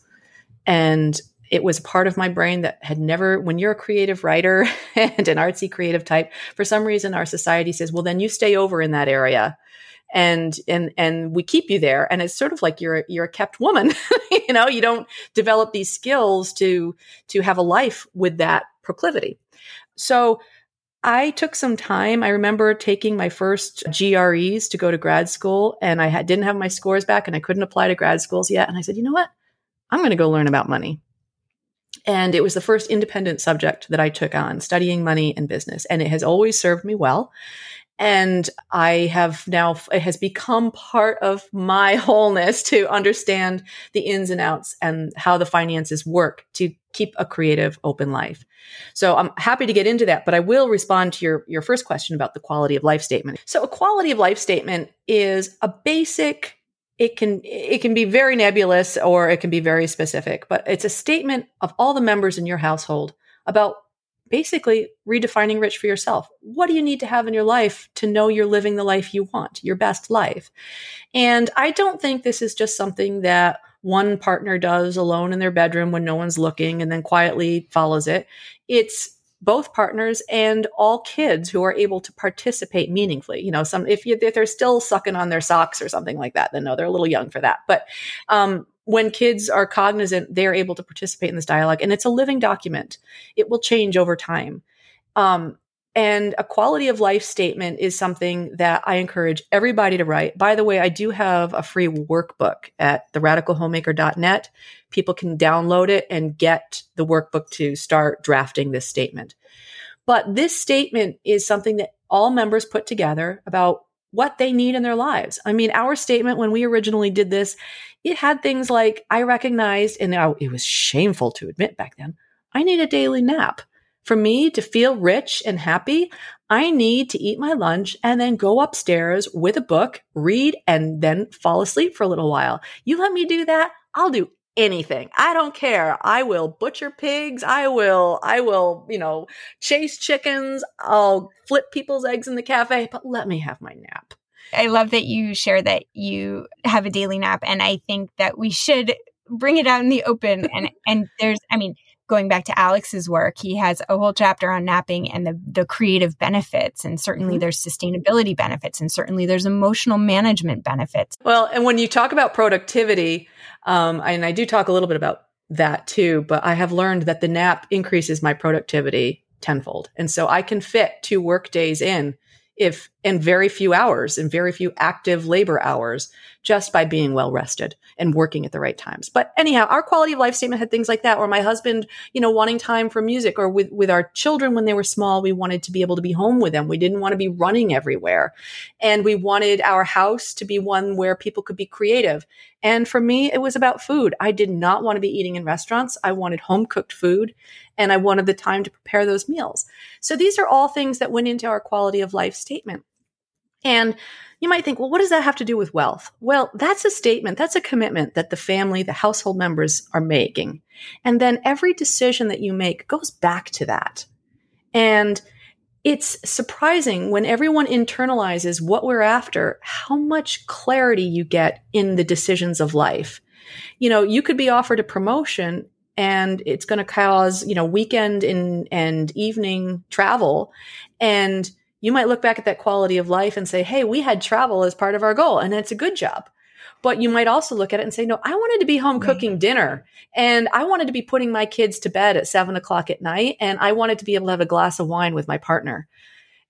And it was part of my brain that had never, when you're a creative writer and an artsy creative type, for some reason our society says, well, then you stay over in that area and and and we keep you there and it's sort of like you're you're a kept woman you know you don't develop these skills to to have a life with that proclivity so I took some time. I remember taking my first GREs to go to grad school and I had, didn't have my scores back and I couldn't apply to grad schools yet. And I said, you know what? I'm going to go learn about money. And it was the first independent subject that I took on, studying money and business. And it has always served me well. And I have now, it has become part of my wholeness to understand the ins and outs and how the finances work to keep a creative, open life. So I'm happy to get into that, but I will respond to your, your first question about the quality of life statement. So a quality of life statement is a basic it can it can be very nebulous or it can be very specific but it's a statement of all the members in your household about basically redefining rich for yourself. What do you need to have in your life to know you're living the life you want, your best life? And I don't think this is just something that one partner does alone in their bedroom when no one's looking and then quietly follows it. It's both partners and all kids who are able to participate meaningfully. You know, some if, you, if they're still sucking on their socks or something like that, then no, they're a little young for that. But um, when kids are cognizant, they're able to participate in this dialogue, and it's a living document. It will change over time. Um, and a quality of life statement is something that I encourage everybody to write. By the way, I do have a free workbook at theradicalhomemaker.net. People can download it and get the workbook to start drafting this statement. But this statement is something that all members put together about what they need in their lives. I mean, our statement when we originally did this, it had things like I recognized, and it was shameful to admit back then, I need a daily nap. For me to feel rich and happy, I need to eat my lunch and then go upstairs with a book, read, and then fall asleep for a little while. You let me do that, I'll do anything. I don't care. I will butcher pigs. I will, I will, you know, chase chickens. I'll flip people's eggs in the cafe, but let me have my nap. I love that you share that you have a daily nap. And I think that we should bring it out in the open. And, and there's, I mean, going back to Alex's work, he has a whole chapter on napping and the, the creative benefits. And certainly mm-hmm. there's sustainability benefits and certainly there's emotional management benefits. Well, and when you talk about productivity, um, and I do talk a little bit about that too, but I have learned that the nap increases my productivity tenfold. And so I can fit two work days in if in very few hours and very few active labor hours just by being well rested and working at the right times. But anyhow, our quality of life statement had things like that, or my husband, you know, wanting time for music, or with, with our children when they were small, we wanted to be able to be home with them. We didn't want to be running everywhere. And we wanted our house to be one where people could be creative. And for me, it was about food. I did not want to be eating in restaurants. I wanted home cooked food and I wanted the time to prepare those meals. So these are all things that went into our quality of life statement. And you might think, well, what does that have to do with wealth? Well, that's a statement, that's a commitment that the family, the household members are making. And then every decision that you make goes back to that. And it's surprising when everyone internalizes what we're after, how much clarity you get in the decisions of life. You know, you could be offered a promotion and it's going to cause, you know, weekend and, and evening travel. And you might look back at that quality of life and say, Hey, we had travel as part of our goal and that's a good job. But you might also look at it and say, no, I wanted to be home right. cooking dinner and I wanted to be putting my kids to bed at seven o'clock at night. And I wanted to be able to have a glass of wine with my partner.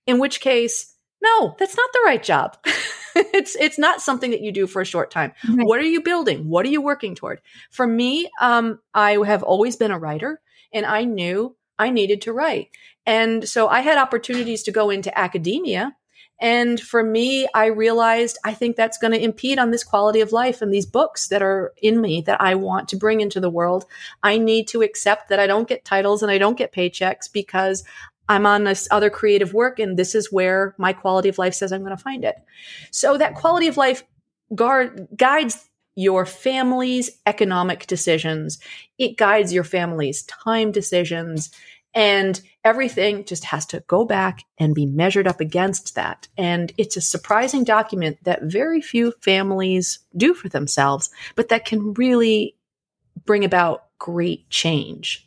In which case, no, that's not the right job. it's it's not something that you do for a short time. Right. What are you building? What are you working toward? For me, um, I have always been a writer, and I knew I needed to write. And so I had opportunities to go into academia. And for me, I realized I think that's going to impede on this quality of life and these books that are in me that I want to bring into the world. I need to accept that I don't get titles and I don't get paychecks because I'm on this other creative work and this is where my quality of life says I'm going to find it. So that quality of life guard, guides your family's economic decisions. It guides your family's time decisions and everything just has to go back and be measured up against that. And it's a surprising document that very few families do for themselves, but that can really bring about great change.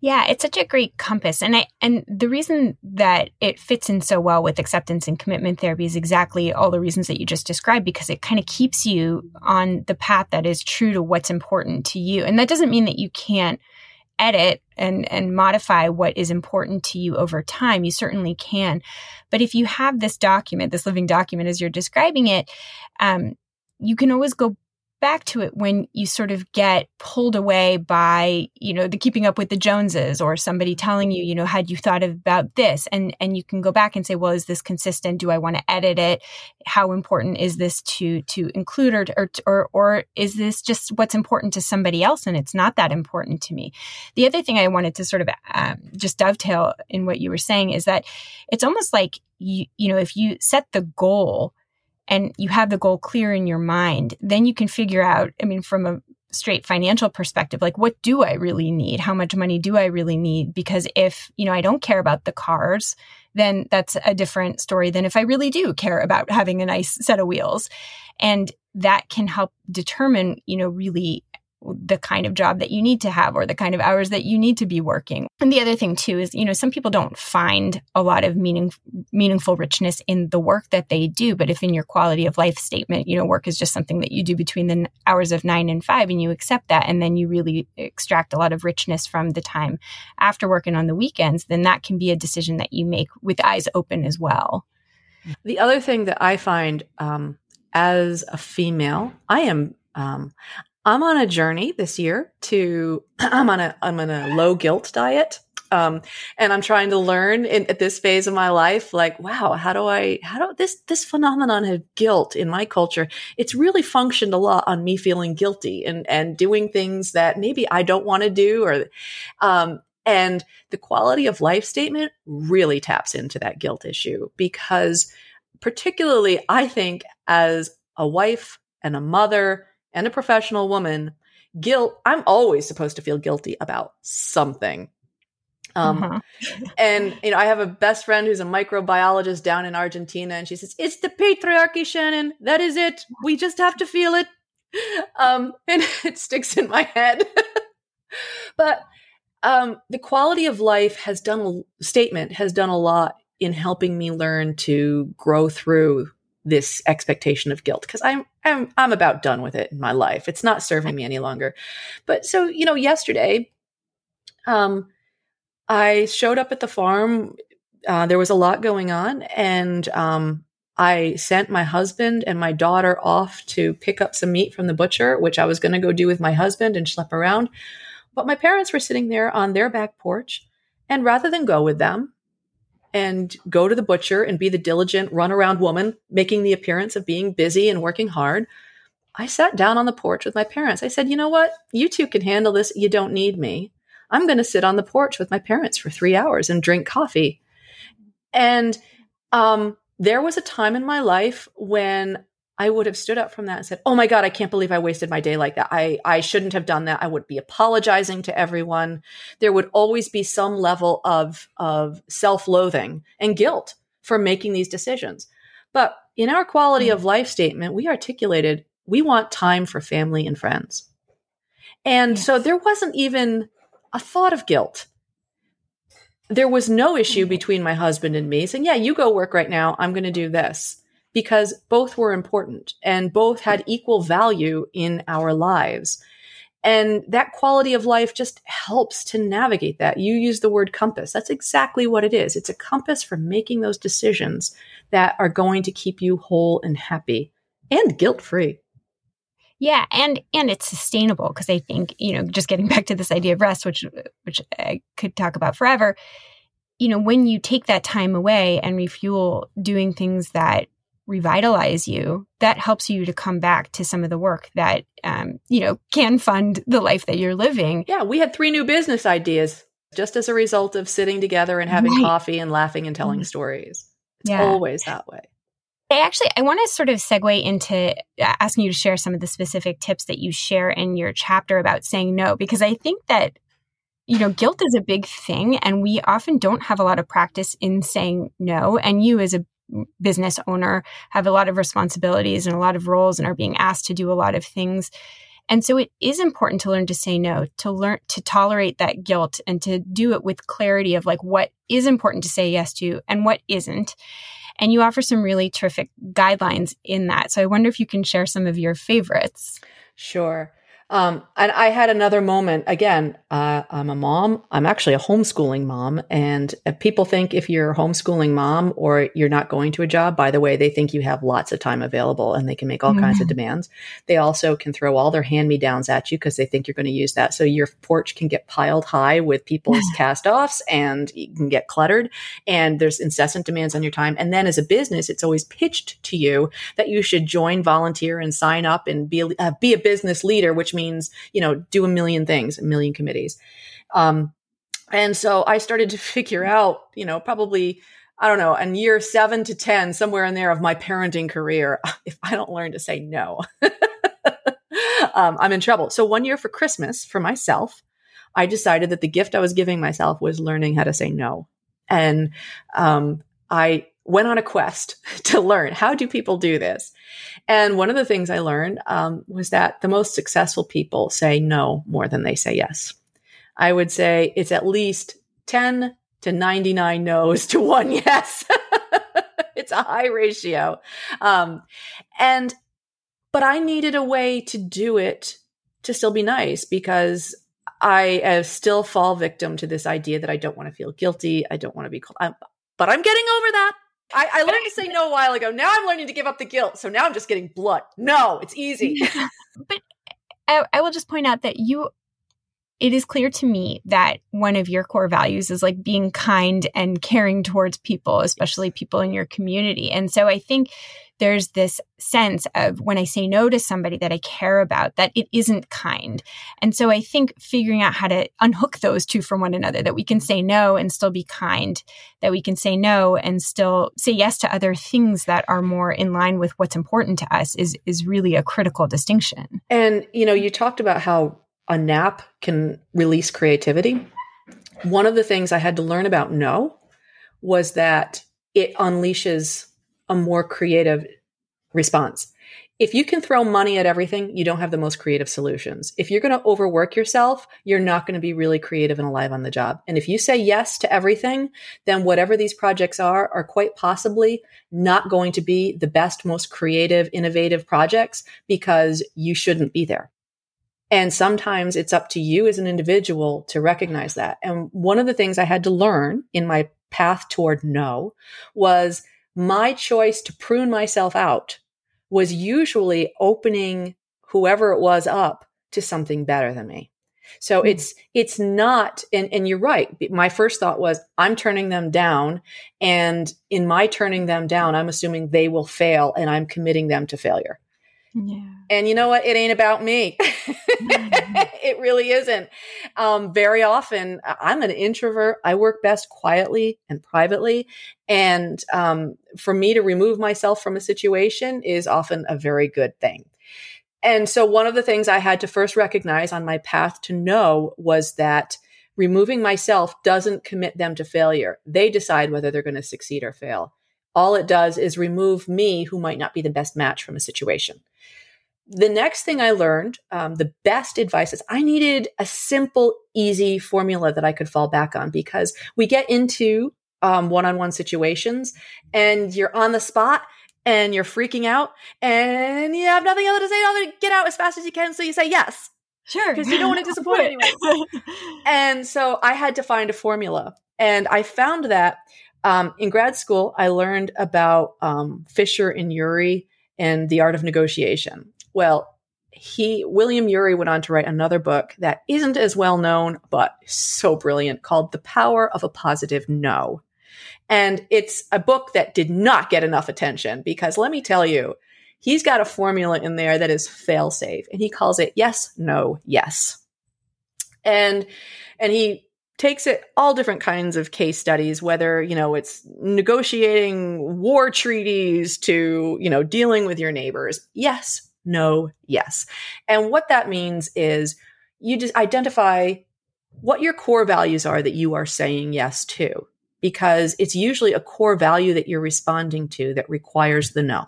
Yeah, it's such a great compass. And I and the reason that it fits in so well with acceptance and commitment therapy is exactly all the reasons that you just described because it kind of keeps you on the path that is true to what's important to you. And that doesn't mean that you can't edit and and modify what is important to you over time. You certainly can. But if you have this document, this living document as you're describing it, um, you can always go back to it when you sort of get pulled away by you know the keeping up with the joneses or somebody telling you you know had you thought about this? And and you can go back and say well is this consistent? Do i want to edit it? How important is this to to include or or or, or is this just what's important to somebody else and it's not that important to me? The other thing i wanted to sort of um, just dovetail in what you were saying is that it's almost like you you know if you set the goal and you have the goal clear in your mind, then you can figure out, I mean, from a straight financial perspective, like what do I really need? How much money do I really need? Because if, you know, I don't care about the cars, then that's a different story than if I really do care about having a nice set of wheels. And that can help determine, you know, really the kind of job that you need to have or the kind of hours that you need to be working. And the other thing too is, you know, some people don't find a lot of meaning meaningful richness in the work that they do, but if in your quality of life statement, you know, work is just something that you do between the hours of 9 and 5 and you accept that and then you really extract a lot of richness from the time after work and on the weekends, then that can be a decision that you make with eyes open as well. The other thing that I find um, as a female, I am um, I'm on a journey this year to I'm on a I'm on a low guilt diet. Um, and I'm trying to learn in, at this phase of my life, like, wow, how do I, how do this, this phenomenon of guilt in my culture? It's really functioned a lot on me feeling guilty and, and doing things that maybe I don't want to do or, um, and the quality of life statement really taps into that guilt issue because particularly I think as a wife and a mother and a professional woman, guilt, I'm always supposed to feel guilty about something. Um, uh-huh. and you know, I have a best friend who's a microbiologist down in Argentina, and she says, "It's the patriarchy, Shannon. That is it. We just have to feel it." Um, and it sticks in my head. but um, the quality of life has done a statement has done a lot in helping me learn to grow through this expectation of guilt because I'm I'm I'm about done with it in my life. It's not serving me any longer. But so, you know, yesterday um I showed up at the farm. Uh, there was a lot going on and um I sent my husband and my daughter off to pick up some meat from the butcher, which I was going to go do with my husband and schlep around. But my parents were sitting there on their back porch. And rather than go with them, and go to the butcher and be the diligent runaround woman making the appearance of being busy and working hard. I sat down on the porch with my parents. I said, you know what? You two can handle this. You don't need me. I'm going to sit on the porch with my parents for three hours and drink coffee. And um, there was a time in my life when I would have stood up from that and said, "Oh my god, I can't believe I wasted my day like that. I I shouldn't have done that. I would be apologizing to everyone. There would always be some level of of self-loathing and guilt for making these decisions. But in our quality of mm-hmm. life statement, we articulated we want time for family and friends. And yes. so there wasn't even a thought of guilt. There was no issue mm-hmm. between my husband and me saying, "Yeah, you go work right now. I'm going to do this." Because both were important and both had equal value in our lives. And that quality of life just helps to navigate that. You use the word compass. That's exactly what it is. It's a compass for making those decisions that are going to keep you whole and happy and guilt free. Yeah, and and it's sustainable because I think you know just getting back to this idea of rest, which which I could talk about forever. You know, when you take that time away and refuel doing things that revitalize you, that helps you to come back to some of the work that, um, you know, can fund the life that you're living. Yeah, we had three new business ideas just as a result of sitting together and having right. coffee and laughing and telling mm-hmm. stories. It's yeah. always that way. I actually I want to sort of segue into uh, asking you to share some of the specific tips that you share in your chapter about saying no because I think that you know guilt is a big thing and we often don't have a lot of practice in saying no and you as a business owner have a lot of responsibilities and a lot of roles and are being asked to do a lot of things. And so it is important to learn to say no, to learn to tolerate that guilt and to do it with clarity of like what is important to say yes to and what isn't. And you offer some really terrific guidelines in that. So I wonder if you can share some of your favorites. Sure. Um, and I had another moment again. Uh, I'm a mom. I'm actually a homeschooling mom. And people think if you're a homeschooling mom or you're not going to a job, by the way, they think you have lots of time available and they can make all mm-hmm. kinds of demands. They also can throw all their hand me downs at you because they think you're going to use that. So your porch can get piled high with people's cast offs and you can get cluttered. And there's incessant demands on your time. And then as a business, it's always pitched to you that you should join, volunteer, and sign up and be a, uh, be a business leader, which means, you know, do a million things, a million committees. Um, and so I started to figure out, you know, probably, I don't know, in year seven to 10, somewhere in there of my parenting career, if I don't learn to say no, um, I'm in trouble. So one year for Christmas for myself, I decided that the gift I was giving myself was learning how to say no. And um, I went on a quest to learn how do people do this and one of the things i learned um, was that the most successful people say no more than they say yes i would say it's at least 10 to 99 no's to one yes it's a high ratio um, and but i needed a way to do it to still be nice because I uh, still fall victim to this idea that I don't want to feel guilty. I don't want to be called, I'm, but I'm getting over that. I, I learned to say no a while ago. Now I'm learning to give up the guilt. So now I'm just getting blood. No, it's easy. but I, I will just point out that you it is clear to me that one of your core values is like being kind and caring towards people, especially people in your community. And so I think there's this sense of when I say no to somebody that I care about, that it isn't kind. And so I think figuring out how to unhook those two from one another, that we can say no and still be kind, that we can say no and still say yes to other things that are more in line with what's important to us is, is really a critical distinction. And, you know, you talked about how a nap can release creativity. One of the things I had to learn about no was that it unleashes a more creative response. If you can throw money at everything, you don't have the most creative solutions. If you're going to overwork yourself, you're not going to be really creative and alive on the job. And if you say yes to everything, then whatever these projects are, are quite possibly not going to be the best, most creative, innovative projects because you shouldn't be there. And sometimes it's up to you as an individual to recognize that. And one of the things I had to learn in my path toward no was my choice to prune myself out was usually opening whoever it was up to something better than me. So mm-hmm. it's it's not and and you're right. My first thought was I'm turning them down and in my turning them down I'm assuming they will fail and I'm committing them to failure. Yeah. And you know what? It ain't about me. mm-hmm. It really isn't. Um, very often, I'm an introvert. I work best quietly and privately. And um, for me to remove myself from a situation is often a very good thing. And so, one of the things I had to first recognize on my path to no was that removing myself doesn't commit them to failure. They decide whether they're going to succeed or fail. All it does is remove me, who might not be the best match from a situation the next thing I learned, um, the best advice is I needed a simple, easy formula that I could fall back on because we get into um, one-on-one situations and you're on the spot and you're freaking out and you have nothing other to say other than get out as fast as you can. So you say yes. Sure. Because you don't want to disappoint anyone. and so I had to find a formula. And I found that um, in grad school, I learned about um, Fisher and Ury and the art of negotiation. Well, he William Ury went on to write another book that isn't as well known but so brilliant called The Power of a Positive No. And it's a book that did not get enough attention because let me tell you, he's got a formula in there that is fail safe and he calls it yes, no, yes. And, and he takes it all different kinds of case studies, whether, you know, it's negotiating war treaties to, you know, dealing with your neighbors. Yes, no, yes. And what that means is you just identify what your core values are that you are saying yes to, because it's usually a core value that you're responding to that requires the no.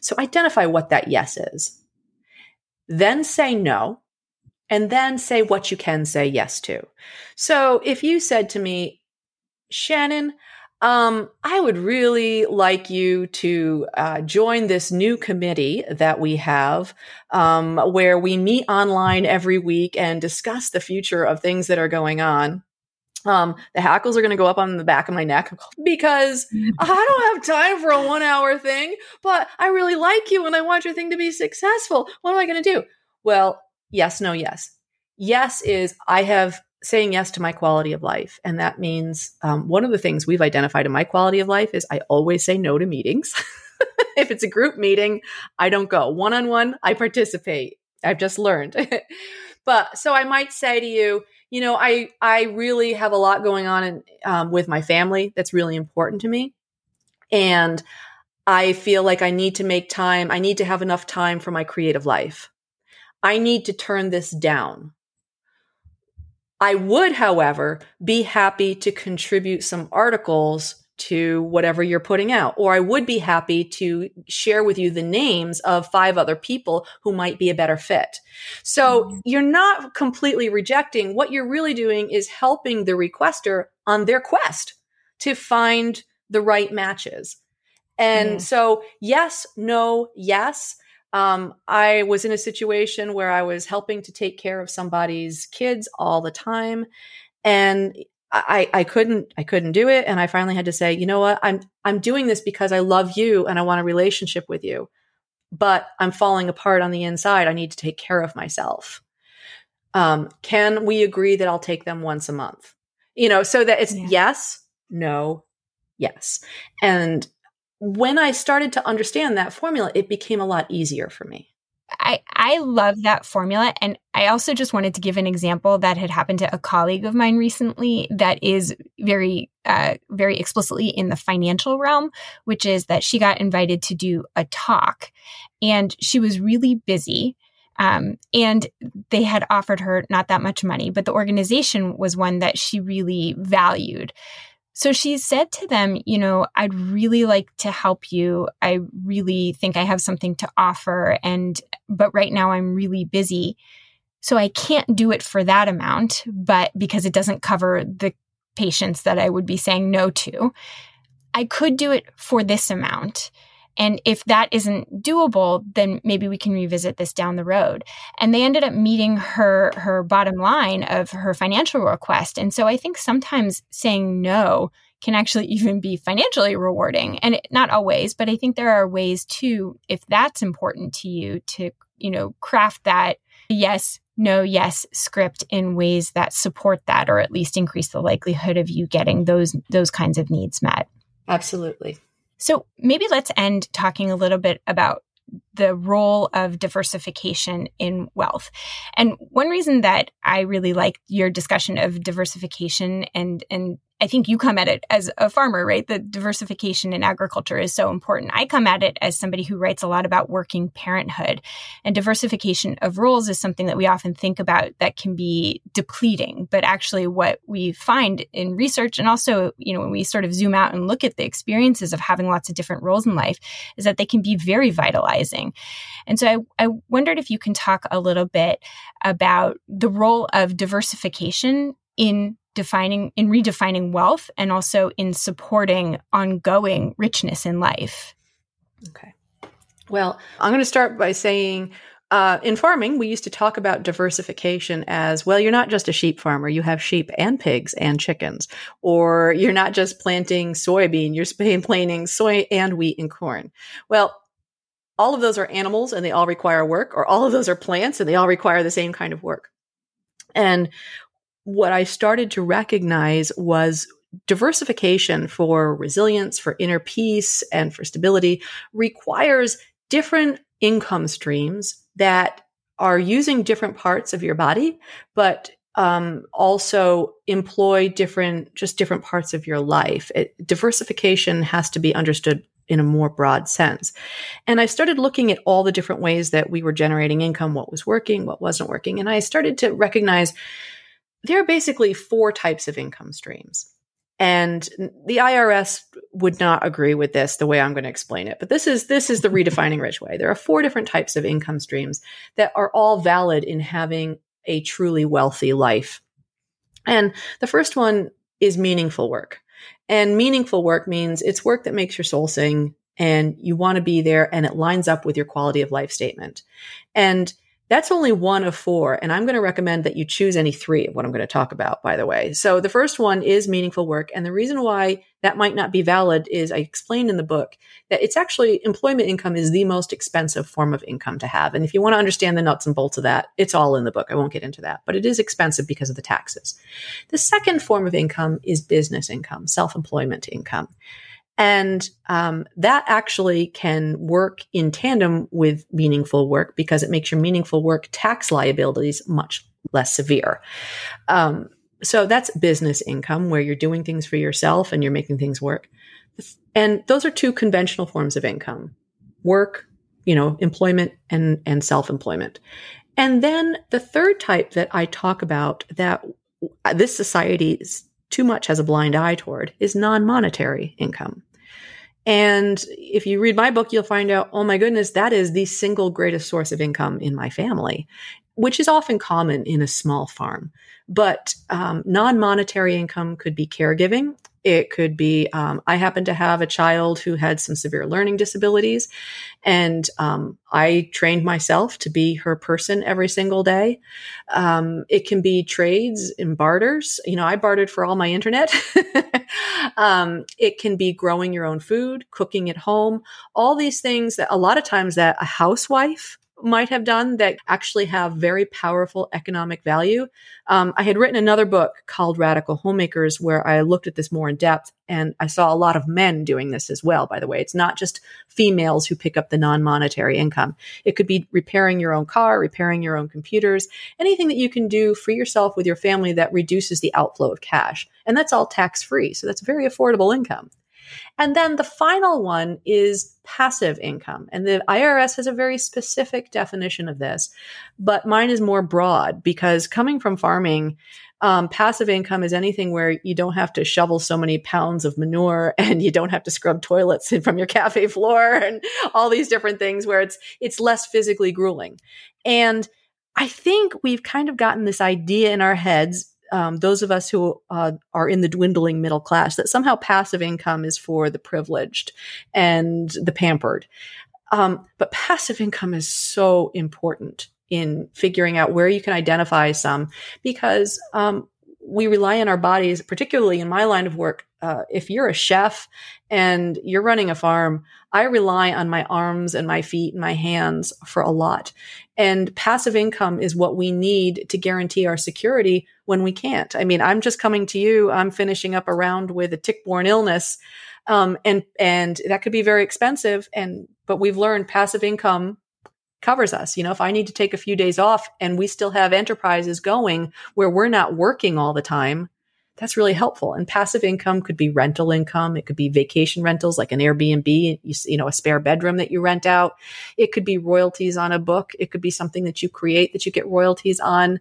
So identify what that yes is. Then say no, and then say what you can say yes to. So if you said to me, Shannon, um, I would really like you to uh, join this new committee that we have, um, where we meet online every week and discuss the future of things that are going on. Um, the hackles are going to go up on the back of my neck because I don't have time for a one hour thing, but I really like you and I want your thing to be successful. What am I going to do? Well, yes, no, yes. Yes is I have saying yes to my quality of life. And that means um, one of the things we've identified in my quality of life is I always say no to meetings. if it's a group meeting, I don't go. One on one, I participate. I've just learned. but so I might say to you, you know, I I really have a lot going on in, um, with my family that's really important to me, and I feel like I need to make time. I need to have enough time for my creative life. I need to turn this down I would, however, be happy to contribute some articles to whatever you're putting out. Or I would be happy to share with you the names of five other people who might be a better fit. So mm-hmm. you're not completely rejecting. What you're really doing is helping the requester on their quest to find the right matches. And so, yes, no, yes. Um, I was in a situation where I was helping to take care of somebody's kids all the time, and I, I couldn't I couldn't do it. And I finally had to say, you know what, I'm I'm doing this because I love you and I want a relationship with you, but I'm falling apart on the inside. I need to take care of myself. Um, can we agree that I'll take them once a month? You know, so that it's yeah. yes, no, yes, and when I started to understand that formula, it became a lot easier for me. I, I love that formula. And I also just wanted to give an example that had happened to a colleague of mine recently that is very, uh, very explicitly in the financial realm, which is that she got invited to do a talk and she was really busy. Um, and they had offered her not that much money, but the organization was one that she really valued. So she said to them, you know, I'd really like to help you. I really think I have something to offer and but right now I'm really busy. So I can't do it for that amount, but because it doesn't cover the patients that I would be saying no to, I could do it for this amount. And if that isn't doable, then maybe we can revisit this down the road. And they ended up meeting her her bottom line of her financial request. And so I think sometimes saying no can actually even be financially rewarding. And it, not always, but I think there are ways too if that's important to you to, you know, craft that yes, no, yes script in ways that support that or at least increase the likelihood of you getting those those kinds of needs met. Absolutely. So maybe let's end talking a little bit about the role of diversification in wealth. And one reason that I really like your discussion of diversification and and I think you come at it as a farmer, right? The diversification in agriculture is so important. I come at it as somebody who writes a lot about working parenthood. And diversification of roles is something that we often think about that can be depleting. But actually, what we find in research and also, you know, when we sort of zoom out and look at the experiences of having lots of different roles in life, is that they can be very vitalizing. And so I, I wondered if you can talk a little bit about the role of diversification in defining in redefining wealth and also in supporting ongoing richness in life. Okay. Well, I'm going to start by saying uh, in farming, we used to talk about diversification as well, you're not just a sheep farmer, you have sheep and pigs and chickens. Or you're not just planting soybean, you're planting soy and wheat and corn. Well, all of those are animals and they all require work, or all of those are plants and they all require the same kind of work. And what I started to recognize was diversification for resilience, for inner peace, and for stability requires different income streams that are using different parts of your body, but um, also employ different, just different parts of your life. It, diversification has to be understood in a more broad sense. And I started looking at all the different ways that we were generating income, what was working, what wasn't working. And I started to recognize there are basically four types of income streams. And the IRS would not agree with this the way I'm going to explain it. But this is this is the redefining rich way. There are four different types of income streams that are all valid in having a truly wealthy life. And the first one is meaningful work. And meaningful work means it's work that makes your soul sing and you want to be there and it lines up with your quality of life statement. And that's only one of four. And I'm going to recommend that you choose any three of what I'm going to talk about, by the way. So the first one is meaningful work. And the reason why that might not be valid is I explained in the book that it's actually employment income is the most expensive form of income to have. And if you want to understand the nuts and bolts of that, it's all in the book. I won't get into that, but it is expensive because of the taxes. The second form of income is business income, self employment income. And um, that actually can work in tandem with meaningful work because it makes your meaningful work tax liabilities much less severe. Um, so that's business income where you're doing things for yourself and you're making things work. And those are two conventional forms of income work, you know, employment and, and self employment. And then the third type that I talk about that this society too much has a blind eye toward is non monetary income. And if you read my book, you'll find out, oh my goodness, that is the single greatest source of income in my family, which is often common in a small farm. But um, non monetary income could be caregiving. It could be, um, I happen to have a child who had some severe learning disabilities, and um, I trained myself to be her person every single day. Um, it can be trades and barters. You know, I bartered for all my internet. Um, it can be growing your own food, cooking at home, all these things that a lot of times that a housewife might have done that actually have very powerful economic value. Um, I had written another book called Radical Homemakers where I looked at this more in depth and I saw a lot of men doing this as well, by the way. It's not just females who pick up the non monetary income. It could be repairing your own car, repairing your own computers, anything that you can do for yourself with your family that reduces the outflow of cash. And that's all tax free. So that's very affordable income. And then the final one is passive income. And the IRS has a very specific definition of this, but mine is more broad because coming from farming, um, passive income is anything where you don't have to shovel so many pounds of manure and you don't have to scrub toilets from your cafe floor and all these different things where it's it's less physically grueling. And I think we've kind of gotten this idea in our heads um, those of us who uh, are in the dwindling middle class that somehow passive income is for the privileged and the pampered. Um, but passive income is so important in figuring out where you can identify some because um, we rely on our bodies, particularly in my line of work. Uh, if you're a chef and you're running a farm, I rely on my arms and my feet and my hands for a lot. And passive income is what we need to guarantee our security when we can't. I mean, I'm just coming to you. I'm finishing up a round with a tick-borne illness. Um, and, and that could be very expensive. And, but we've learned passive income covers us. You know, if I need to take a few days off and we still have enterprises going where we're not working all the time, that's really helpful. And passive income could be rental income. It could be vacation rentals like an Airbnb, you, you, know, a spare bedroom that you rent out. It could be royalties on a book. It could be something that you create that you get royalties on.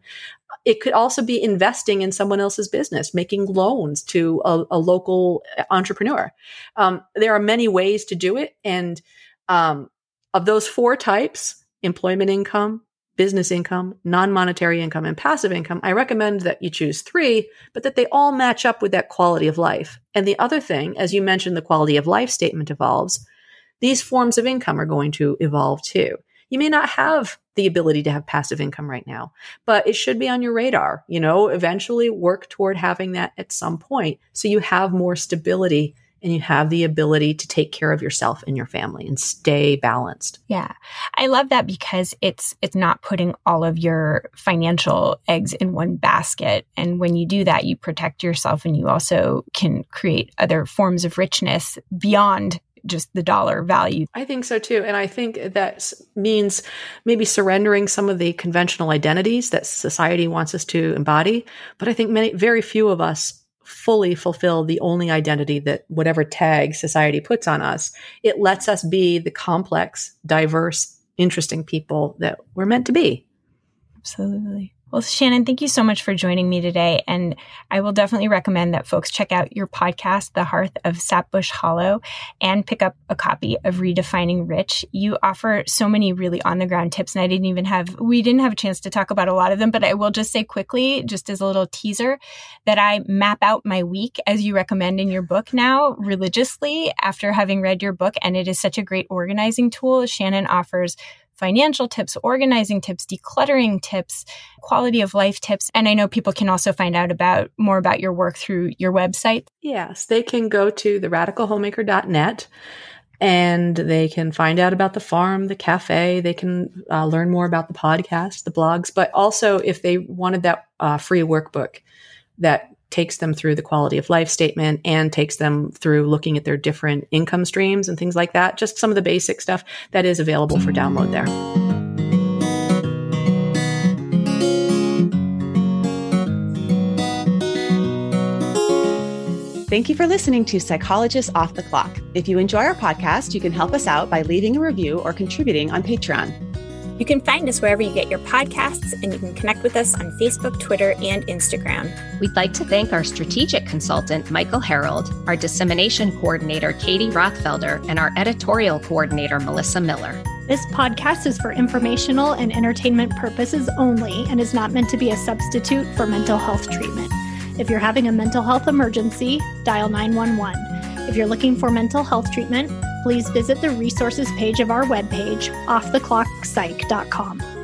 It could also be investing in someone else's business, making loans to a, a local entrepreneur. Um, there are many ways to do it. And um, of those four types, employment income, business income, non monetary income, and passive income, I recommend that you choose three, but that they all match up with that quality of life. And the other thing, as you mentioned, the quality of life statement evolves. These forms of income are going to evolve too. You may not have the ability to have passive income right now, but it should be on your radar. You know, eventually work toward having that at some point so you have more stability and you have the ability to take care of yourself and your family and stay balanced. Yeah. I love that because it's it's not putting all of your financial eggs in one basket and when you do that you protect yourself and you also can create other forms of richness beyond just the dollar value. I think so too. And I think that means maybe surrendering some of the conventional identities that society wants us to embody. But I think many, very few of us fully fulfill the only identity that whatever tag society puts on us. It lets us be the complex, diverse, interesting people that we're meant to be. Absolutely. Well, Shannon, thank you so much for joining me today. And I will definitely recommend that folks check out your podcast, The Hearth of Sap Bush Hollow, and pick up a copy of Redefining Rich. You offer so many really on the ground tips, and I didn't even have, we didn't have a chance to talk about a lot of them, but I will just say quickly, just as a little teaser, that I map out my week as you recommend in your book now religiously after having read your book. And it is such a great organizing tool. Shannon offers financial tips, organizing tips, decluttering tips, quality of life tips. And I know people can also find out about more about your work through your website. Yes, they can go to theradicalhomemaker.net and they can find out about the farm, the cafe. They can uh, learn more about the podcast, the blogs, but also if they wanted that uh, free workbook that takes them through the quality of life statement and takes them through looking at their different income streams and things like that. Just some of the basic stuff that is available for download there. Thank you for listening to Psychologists Off the Clock. If you enjoy our podcast, you can help us out by leaving a review or contributing on Patreon. You can find us wherever you get your podcasts, and you can connect with us on Facebook, Twitter, and Instagram. We'd like to thank our strategic consultant, Michael Harold, our dissemination coordinator, Katie Rothfelder, and our editorial coordinator, Melissa Miller. This podcast is for informational and entertainment purposes only and is not meant to be a substitute for mental health treatment. If you're having a mental health emergency, dial 911. If you're looking for mental health treatment, please visit the resources page of our webpage, offtheclockpsych.com.